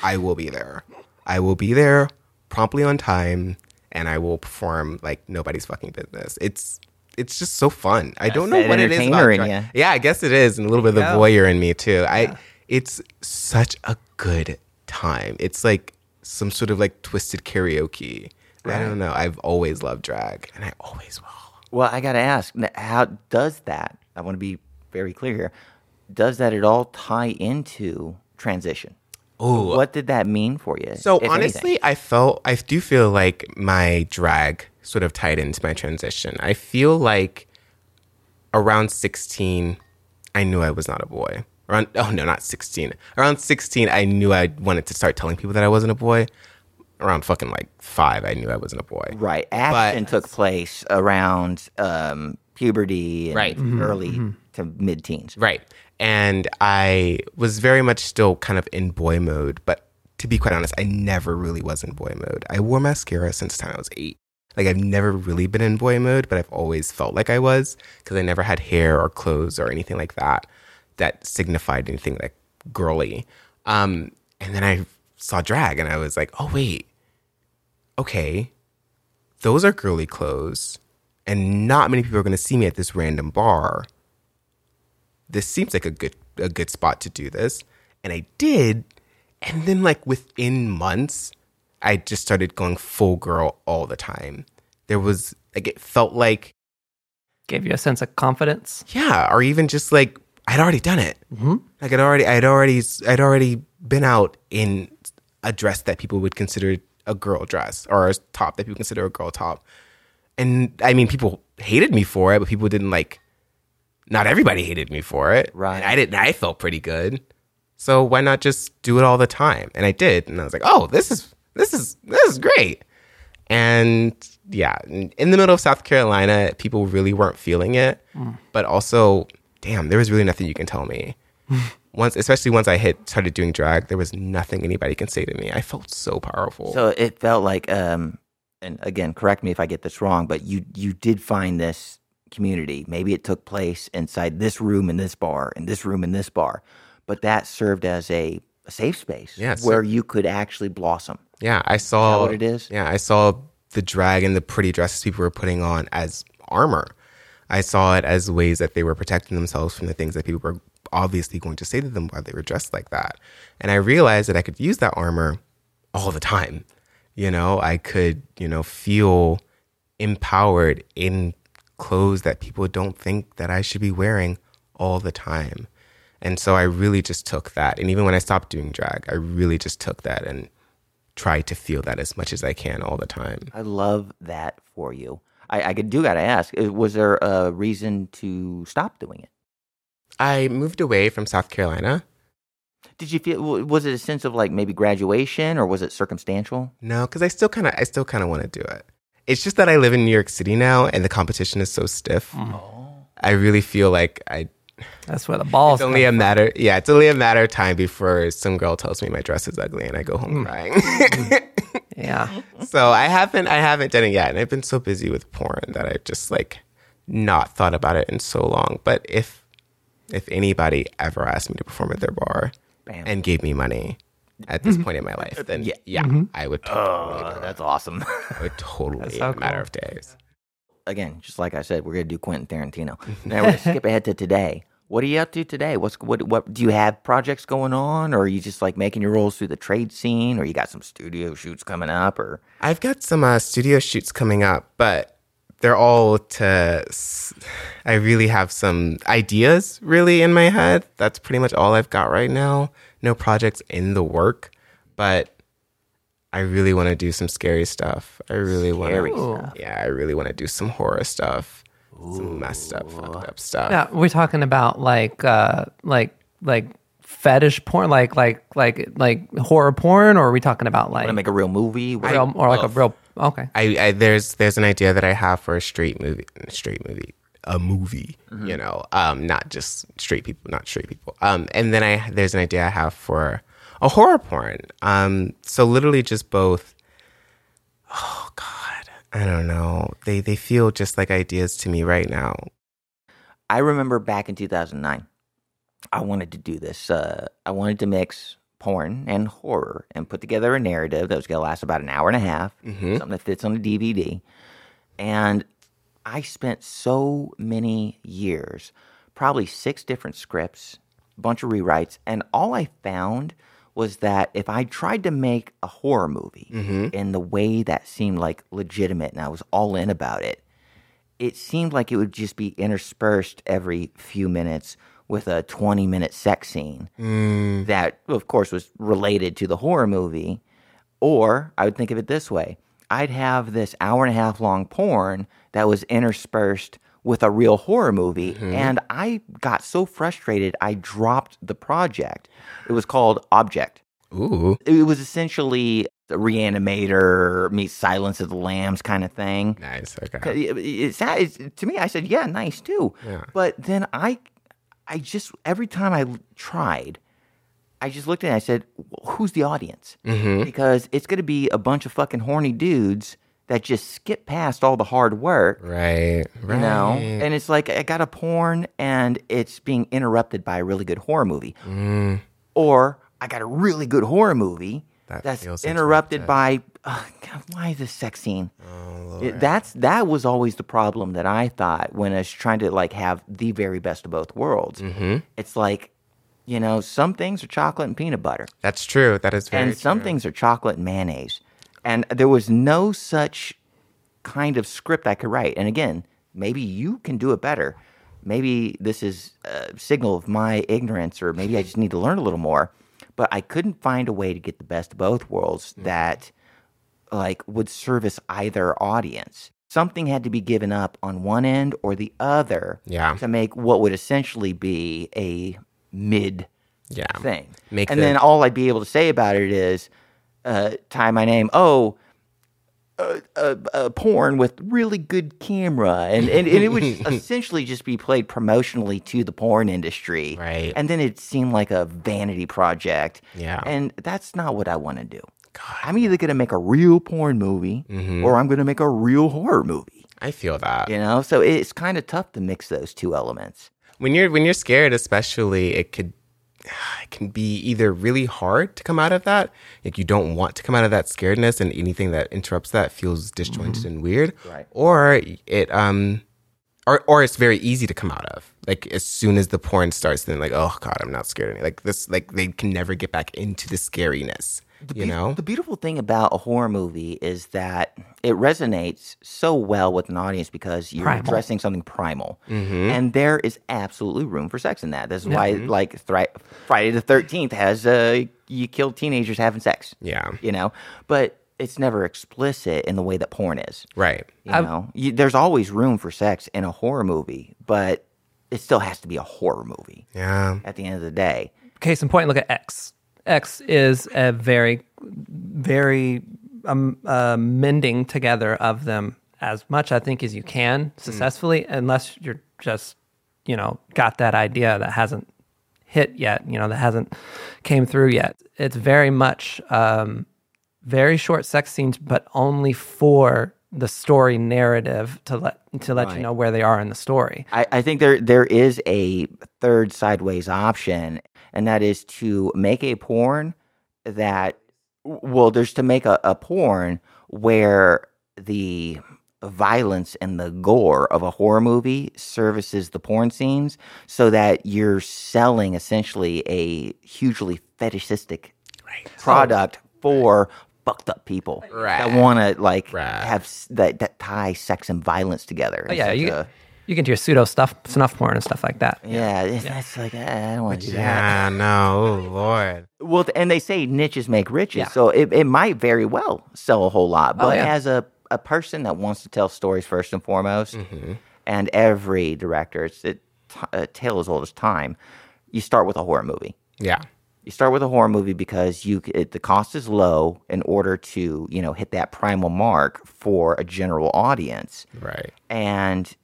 i will be there. I will be there promptly on time and i will perform like nobody's fucking business. It's it's just so fun. I don't know what it is about in drag- yeah i guess it is and a little bit of the voyeur in me too. I it's such a good time. It's like some sort of like twisted karaoke i don't know i've always loved drag and i always will Well, I got to ask, how does that? I want to be very clear here. Does that at all tie into transition? Oh, What did that mean for you? So if anything? honestly, I felt I do feel like my drag sort of tied into my transition. I feel like around 16 I knew I was not a boy. Around oh no, not 16. Around 16 I knew I wanted to start telling people that I wasn't a boy. Around fucking like 5 I knew I wasn't a boy. right, action took place around um, puberty, and Right. early to mid teens. Right. And I was very much still kind of in boy mode, but to be quite honest, I never really was in boy mode. I wore mascara since the time I was eight. Like I've never really been in boy mode, but I've always felt like I was because I never had hair or clothes or anything like that that signified anything like girly. Um, and then I saw drag and I was like, oh wait, okay, those are girly clothes, and not many people are going to see me at this random bar. This seems like a good a good spot to do this. And i did and then like within months i just started going full girl all the time. There was like it felt like Gave you a sense of confidence. yeah or even just like i'd already done it. Mm-hmm. Like i'd already i'd already i'd already been out in a dress that people would consider a girl dress or a top that people consider a girl top. And i mean people hated me for it but people didn't like not everybody hated me for it. Right. and i didn't i felt pretty good. So why not just do it all the time? And i did. And i was like oh this is this is this is great. And yeah in in the middle of south carolina people really weren't feeling it. Mm. But also damn there was really nothing you can tell me once especially once i hit started doing drag there was nothing anybody can say to me i felt so powerful So it felt like, um, and again, correct me if I get this wrong, but you you did find this community. Maybe it took place inside this room in this bar, in this room in this bar, but that served as a, a safe space Yeah, so- where you could actually blossom. Yeah, I saw what it is? Yeah, I saw the drag and the pretty dresses people were putting on as armor. I saw it as ways that they were protecting themselves from the things that people were obviously going to say to them why they were dressed like that. And I realized that I could use that armor all the time. You know, I could, you know, feel empowered in clothes that people don't think that I should be wearing all the time. And so I really just took that. And even when I stopped doing drag, I really just took that and tried to feel that as much as I can all the time. I love that for you. I, I could- do got to ask: Was there a reason to stop doing it? I moved away from South Carolina. Did you feel? Was it a sense of like maybe graduation, or was it circumstantial? No, because I still kind of, I still kind of want to do it. It's just that I live in New York City now, and the competition is so stiff. Mm. Oh. I really feel like I. That's where the balls. It's only a matter. Yeah, it's only a matter of time before some girl tells me my dress is ugly, and I go home mm. crying. from. Yeah. so I haven't, I haven't done it yet, and I've been so busy with porn that I've just like not thought about it in so long. But if, if anybody ever asked me to perform at their bar Bam. and gave me money at this point in my life, then yeah, Yeah. I would totally, Oh, that's awesome. I would totally so in a matter cool. of days. Again, just like I said, we're gonna do Quentin Tarantino. now we're gonna skip ahead to today. What are you up to today? What's what what do you have projects going on or are you just like making your rolls through the trade scene or you got some studio shoots coming up or I've got some uh, studio shoots coming up, but they're all to. i really have some ideas really in my head. That's pretty much all I've got right now. No projects in the work, but I really want to do some scary stuff. I really want to. Yeah, I really want to do some horror stuff, some messed up, fucked up stuff. Yeah, we're talking about like uh like like fetish porn, like like like like horror porn, or are we talking about like want to make a real movie? What- real, or like a real? Okay, I, I there's there's an idea that I have for a straight movie, straight movie, a movie. You know, um, not just straight people, not straight people. Um, and then I there's an idea I have for a horror porn. Um, so literally just both. Oh God, I don't know. They they feel just like ideas to me right now. I remember back in 2009, I wanted to do this. Uh, I wanted to mix porn and horror and put together a narrative that was going to last about an hour and a half, something that fits on a DVD. And I spent so many years, probably six different scripts, a bunch of rewrites, and all I found was that if I tried to make a horror movie in the way that seemed like legitimate and I was all in about it, it seemed like it would just be interspersed every few minutes with a 20 minute sex scene mm. that, of course, was related to the horror movie. Or I would think of it this way I'd have this hour and a half long porn that was interspersed with a real horror movie. Mm-hmm. And I got so frustrated, I dropped the project. It was called Object. Ooh, It was essentially the Re-Animator meets Silence of the Lambs kind of thing. nice. Okay. It- It's, it's, to me, I said, yeah, nice too. Yeah. But then I, I just every time I tried, I just looked at it. and I said, "Well, who's the audience? Mm-hmm. Because it's going to be a bunch of fucking horny dudes that just skip past all the hard work. Right. Right. You know, and it's like I got a porn and it's being interrupted by a really good horror movie, or I got a really good horror movie That that's interrupted. by uh, God, why is this sex scene? It- that's that was always the problem that I thought when I was trying to like have the very best of both worlds. Mm-hmm. It's like, you know, some things are chocolate and peanut butter, That's true. That is very and some true. things are chocolate and mayonnaise. And there was no such kind of script I could write. And again, maybe you can do it better. Maybe this is a signal of my ignorance, or maybe I just need to learn a little more. But I couldn't find a way to get the best of both worlds that like would service either audience. Something had to be given up on one end or the other Yeah. to make what would essentially be a mid Yeah. thing. Make and the- then all I'd be able to say about it is, uh, tie my name. Oh, uh, uh, uh, porn with really good camera, and and, and it would essentially just be played promotionally to the porn industry, Right. And then it seemed like a vanity project, Yeah. And that's not what I want to do. I'm either going to make a real porn movie or I'm going to make a real horror movie. I feel that. You know, so it's kind of tough to mix those two elements. when you're when you're scared especially it could it can be either really hard to come out of that like you don't want to come out of that scaredness and anything that interrupts that feels disjointed and weird Right. or it um or or it's very easy to come out of like as soon as the porn starts then like oh god i'm not scared anymore like this like they can never get back into the scariness you Be- know the beautiful thing about a horror movie is that it resonates so well with an audience because you're Primal. addressing something primal, and there is absolutely room for sex in that. That's why, like Thri- Friday the Thirteenth has uh, you kill teenagers having sex. yeah you know, but it's never explicit in the way that porn is. right You know, you, there's always room for sex in a horror movie, but it still has to be a horror movie yeah at the end of the day. case in point, look at X. X is a very, very um, uh, mending together of them as much, I think, as you can successfully, unless you're just, you know, got that idea that hasn't hit yet, you know, that hasn't came through yet. It's very much um, very short sex scenes, but only for the story narrative to let to let you know where they are in the story. I, I think there there is a third sideways option, and that is to make a porn that well, there's to make a, a porn where the violence and the gore of a horror movie services the porn scenes so that you're selling essentially a hugely fetishistic product for fucked up people that want to like Right. have s- that that tie sex and violence together. Oh, yeah, you a- you get your pseudo stuff, snuff porn and stuff like that. yeah, it's- that's like eh, I don't want to do that. Yeah, no, oh Lord. Well, and they say niches make riches, Yeah. so it, it might very well sell a whole lot. But Oh, yeah. as a, a person that wants to tell stories first and foremost, Mm-hmm. and every director, it's a, t- a tale as old as time. You start with a horror movie. Yeah. You start with a horror movie because you c- it, the cost is low in order to you know hit that primal mark for a general audience, Right. and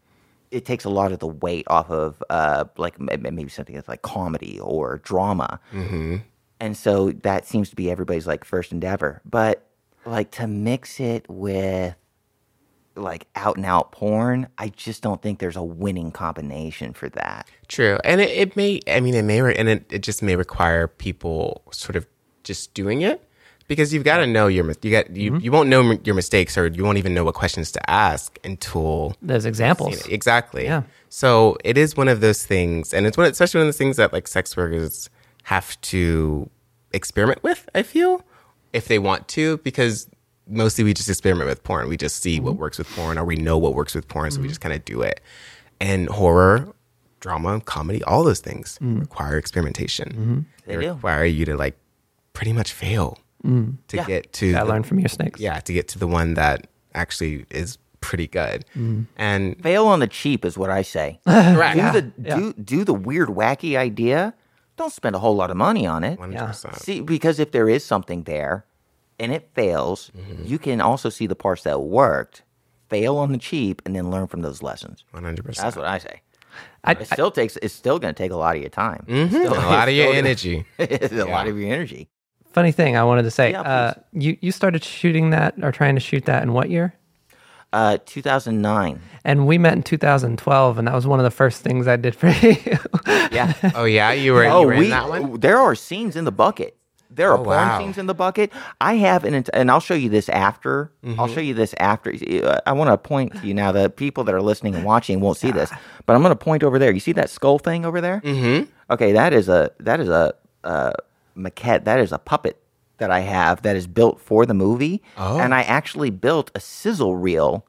it takes a lot of the weight off of uh, like maybe something that's like comedy or drama. Mm-hmm. And so that seems to be everybody's like first endeavor. But like to mix it with like out and out porn, I just don't think there's a winning combination for that. True. And it, it may, I mean, it may, re- and it, it just may require people sort of just doing it because you've got to know your, you got, you, Mm-hmm. you won't know your mistakes or you won't even know what questions to ask until There's examples. Exactly. Yeah. So it is one of those things, and it's one, especially one of those things that like sex workers have to experiment with. I feel if they want to, because mostly we just experiment with porn. We just see Mm-hmm. what works with porn, or we know what works with porn, so we just kind of do it. And horror, drama, comedy, all those things Mm-hmm. require experimentation. They, They do. require you to like pretty much fail to Yeah. get to I learned from your snakes. yeah to get to the one that actually is pretty good. Mm-hmm. And Fail on the cheap is what I say. correct. do the yeah. do do the weird wacky idea. Don't spend a whole lot of money on it. 100%. See, because if there is something there and it fails, Mm-hmm. you can also see the parts that worked, fail on the cheap, and then learn from those lessons. 100%. That's what I say. I, It still takes. It's still going to take a lot of your time. Mhm. Still- a lot of your gonna- energy. it's a lot of your energy. Funny thing I wanted to say. Yeah, uh, you you started shooting that or trying to shoot that in what year? Uh, 2009. And we met in 2012, and that was one of the first things I did for you. Yeah. Oh yeah, you were, oh, you were we. in that one. There are scenes in the bucket. There are Oh, porn wow. scenes in the bucket. I have an, ent- and I'll show you this after. Mm-hmm. I'll show you this after. I want to point to you now. The people that are listening and watching won't see this, but I'm going to point over there. You see that skull thing over there? Mm-hmm. Okay, that is a that is a uh, maquette. That is a puppet that I have that is built for the movie, Oh. and I actually built a sizzle reel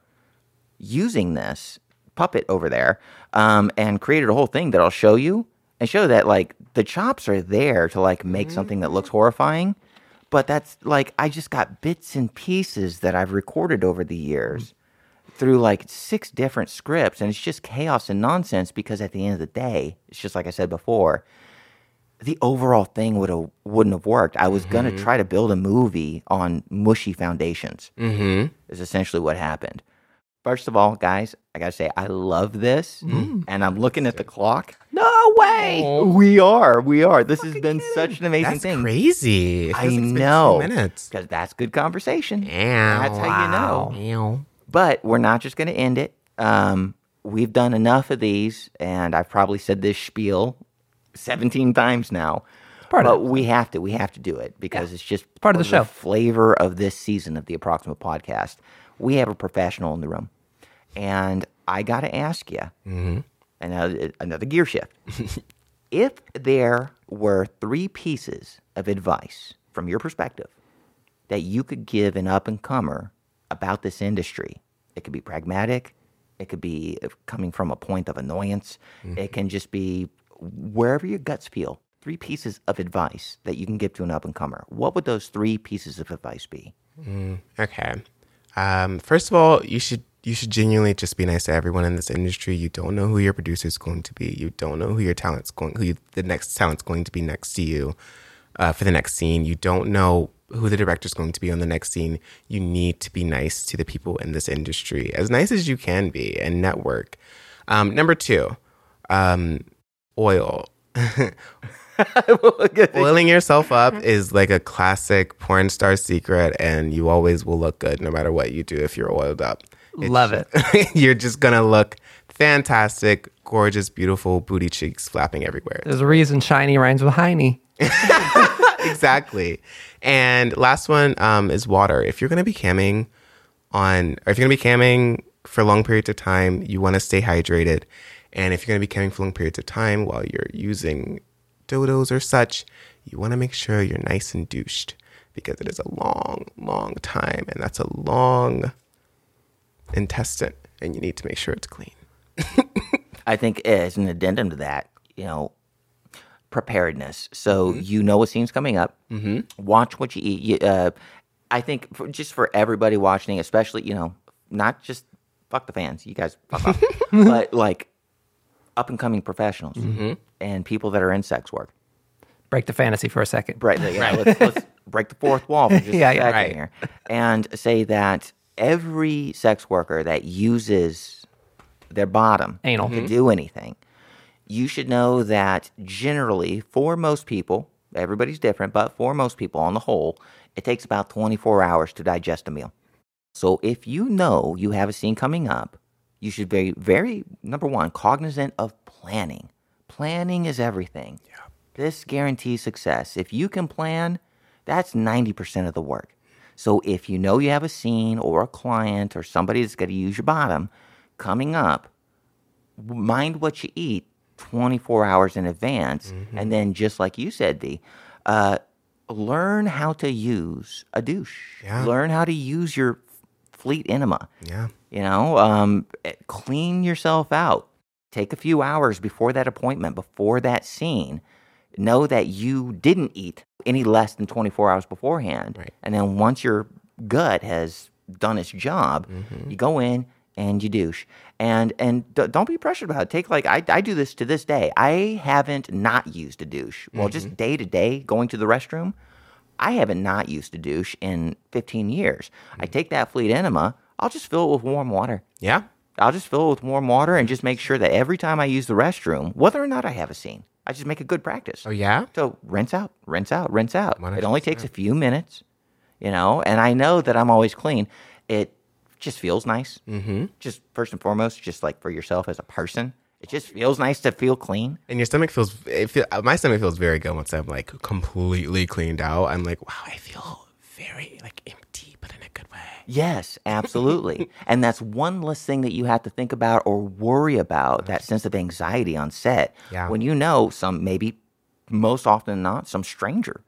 using this puppet over there um, and created a whole thing that I'll show you and show that like the chops are there to like make something that looks horrifying. But that's like I just got bits and pieces that I've recorded over the years through like six different scripts, and it's just chaos and nonsense because at the end of the day, it's just like I said before, the overall thing would have wouldn't have worked. I was gonna try to build a movie on mushy foundations. Mm-hmm. Is essentially what happened. First of all, guys, I gotta say I love this, and I'm looking at the clock. no way! We are, we are. This has been such an amazing That's thing. crazy. I like it's been two know, minutes. because that's good conversation. Ow. That's how you know. Ow. But we're not just going to end it. Um, we've done enough of these, and I've probably said this spiel 17 times now. Part but we have to. We have to do it because it's just part of the show. flavor of this season of the Approximate Podcast. We have a professional in the room, and I got to ask you Mm-hmm. another another gear shift. if there were three pieces of advice from your perspective that you could give an up and comer about this industry. It could be pragmatic, it could be coming from a point of annoyance, it can just be wherever your guts feel. Three pieces of advice that you can give to an up and comer. What would those three pieces of advice be? Okay. Um, first of all, you should you should genuinely just be nice to everyone in this industry. You don't know who your producer is going to be. You don't know who your talent's going, who you, the next talent's going to be next to you uh, for the next scene. You don't know who the director's going to be on the next scene. You need to be nice to the people in this industry, as nice as you can be, and network. Um, number two, um, oil. Oiling yourself up is like a classic porn star secret, and you always will look good no matter what you do if you're oiled up. It's Love it. you're just gonna look fantastic, gorgeous, beautiful booty cheeks flapping everywhere. There's a reason shiny rhymes with Heine. exactly. And last one um, is water. If you're gonna be camming on, or if you're gonna be camming for long periods of time, you want to stay hydrated. And if you're going to be caring for long periods of time while you're using dodos or such, you want to make sure you're nice and douched because it is a long, long time. And that's a long intestine. And you need to make sure it's clean. I think as an addendum to that, you know, preparedness. So you know a scene's coming up. Mm-hmm. Watch what you eat. You, uh, I think for, just for everybody watching, especially you know, not just fuck the fans, you guys fuck off, but like up and coming professionals mm-hmm. and people that are in sex work. Break the fantasy for a second. Right. Yeah, Let's, let's break the fourth wall for just Yeah, a yeah. Right. here, and say that every sex worker that uses their bottom Anal. to mm-hmm. do anything, you should know that generally, for most people, everybody's different, but for most people on the whole, it takes about 24 hours to digest a meal. So if you know you have a scene coming up, you should be very, number one, cognizant of planning. Planning is everything. This guarantees success. If you can plan, that's 90% of the work. So if you know you have a scene or a client or somebody that's going to use your bottom coming up, mind what you eat 24 hours in advance. And then, just like you said, D, uh, learn how to use a douche. Yeah. Learn how to use your fleet enema. Yeah. You know, um, eh, clean yourself out. Take a few hours before that appointment, before that scene. Know that you didn't eat any less than 24 hours beforehand. Right. And then once your gut has done its job, you go in and you douche. And and d- don't be pressured about it. Take like I, I do this to this day. I haven't not used a douche. Well, just day to day going to the restroom. I haven't not used a douche in 15 years. I take that fleet enema, I'll just fill it with warm water. Yeah. I'll just fill it with warm water and just make sure that every time I use the restroom, whether or not I have a scene, I just make a good practice. Oh, yeah? So rinse out, rinse out, rinse out. It only 100%. takes a few minutes, you know, and I know that I'm always clean. It just feels nice. Mm-hmm. Just first and foremost, just like for yourself as a person, it just feels nice to feel clean. And your stomach feels, it feel, my stomach feels very good once I'm like completely cleaned out. I'm like, wow, I feel very like empty, but in a good way. Yes, absolutely. and that's one less thing that you have to think about or worry about that sense of anxiety on set. Yeah. When you know some, maybe most often than not, some stranger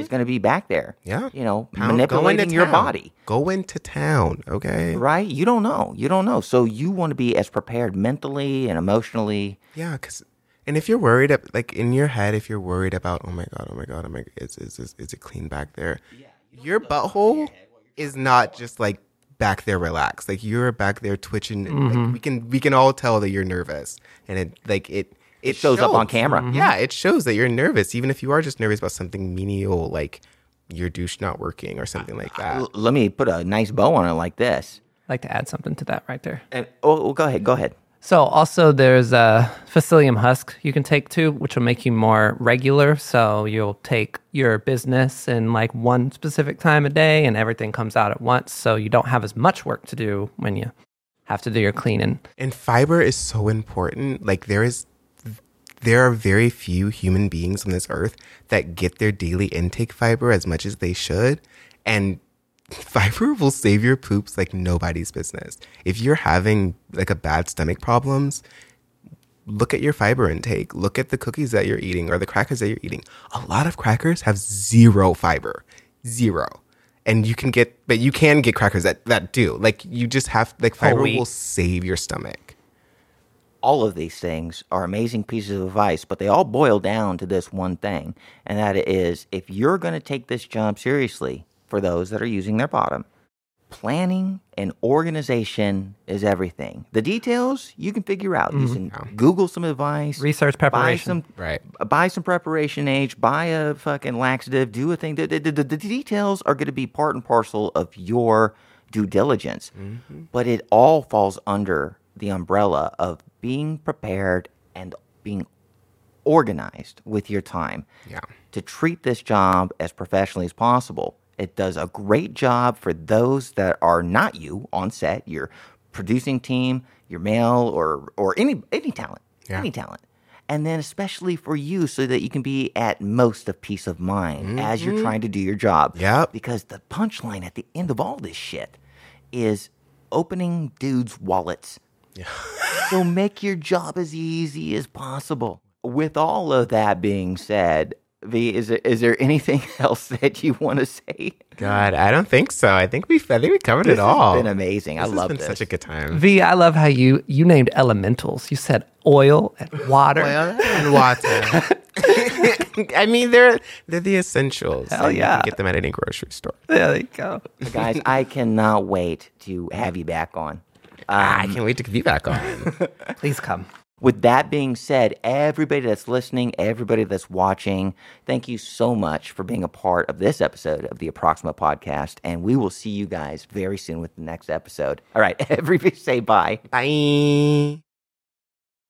is going to be back there. Mm-hmm. Yeah. You know, Pound- manipulating your town. body. Go into town, okay? Right? You don't know. You don't know. So you want to be as prepared mentally and emotionally. Yeah, because, and if you're worried, ab- like in your head, if you're worried about, oh my god, oh my god, oh my, is is is, is it clean back there? Yeah, your butthole is not just like back there relaxed. Like you're back there twitching. Like, we can we can all tell that you're nervous, and it like it. It, shows up on camera. Mm-hmm. Yeah, it shows that you're nervous, even if you are just nervous about something menial, like your douche not working or something like that. L- let me put a nice bow on it like this. I'd like to add something to that right there. And oh, oh, go ahead. Go ahead. So also there's a psyllium husk you can take too, which will make you more regular. So you'll take your business in like one specific time a day and everything comes out at once. So you don't have as much work to do when you have to do your cleaning. And fiber is so important. Like there is there are very few human beings on this earth that get their daily intake fiber as much as they should. And fiber will save your poops like nobody's business. If you're having like a bad stomach problems, look at your fiber intake. Look at the cookies that you're eating or the crackers that you're eating. A lot of crackers have zero fiber. Zero. And you can get but you can get crackers that, that do. Like you just have like fiber will save your stomach. All of these things are amazing pieces of advice, but they all boil down to this one thing, and that is if you're going to take this job seriously for those that are using their bottom, planning and organization is everything. The details you can figure out. You mm-hmm. can Google some advice, Research buy preparation. some Right. buy some Preparation H, buy a fucking laxative, do a thing. The, the, the, the details are going to be part and parcel of your due diligence, mm-hmm. but it all falls under the umbrella of being prepared and being organized with your time Yeah. to treat this job as professionally as possible. It does a great job for those that are not you on set, your producing team, your male or or any any talent, Yeah. any talent. And then especially for you so that you can be at most of peace of mind as you're mm-hmm. trying to do your job. Yep. Because the punchline at the end of all this shit is opening dudes' wallets. so make your job as easy as possible. With all of that being said, V, is there, is there anything else that you want to say? God, I don't think so. I think we I think we covered This it all. It's been amazing. This I has love been this. such a good time. V, I love how you you named elementals. You said oil and water. oil and water. I mean, they're they're the essentials. Hell and You yeah. can get them at any grocery store. There you go. Guys, I cannot wait to have you back on. Ah, I can't wait to be back on. Please come. With that being said, everybody that's listening, everybody that's watching, thank you so much for being a part of this episode of the Approximate Podcast. And we will see you guys very soon with the next episode. All right, everybody say bye. Bye.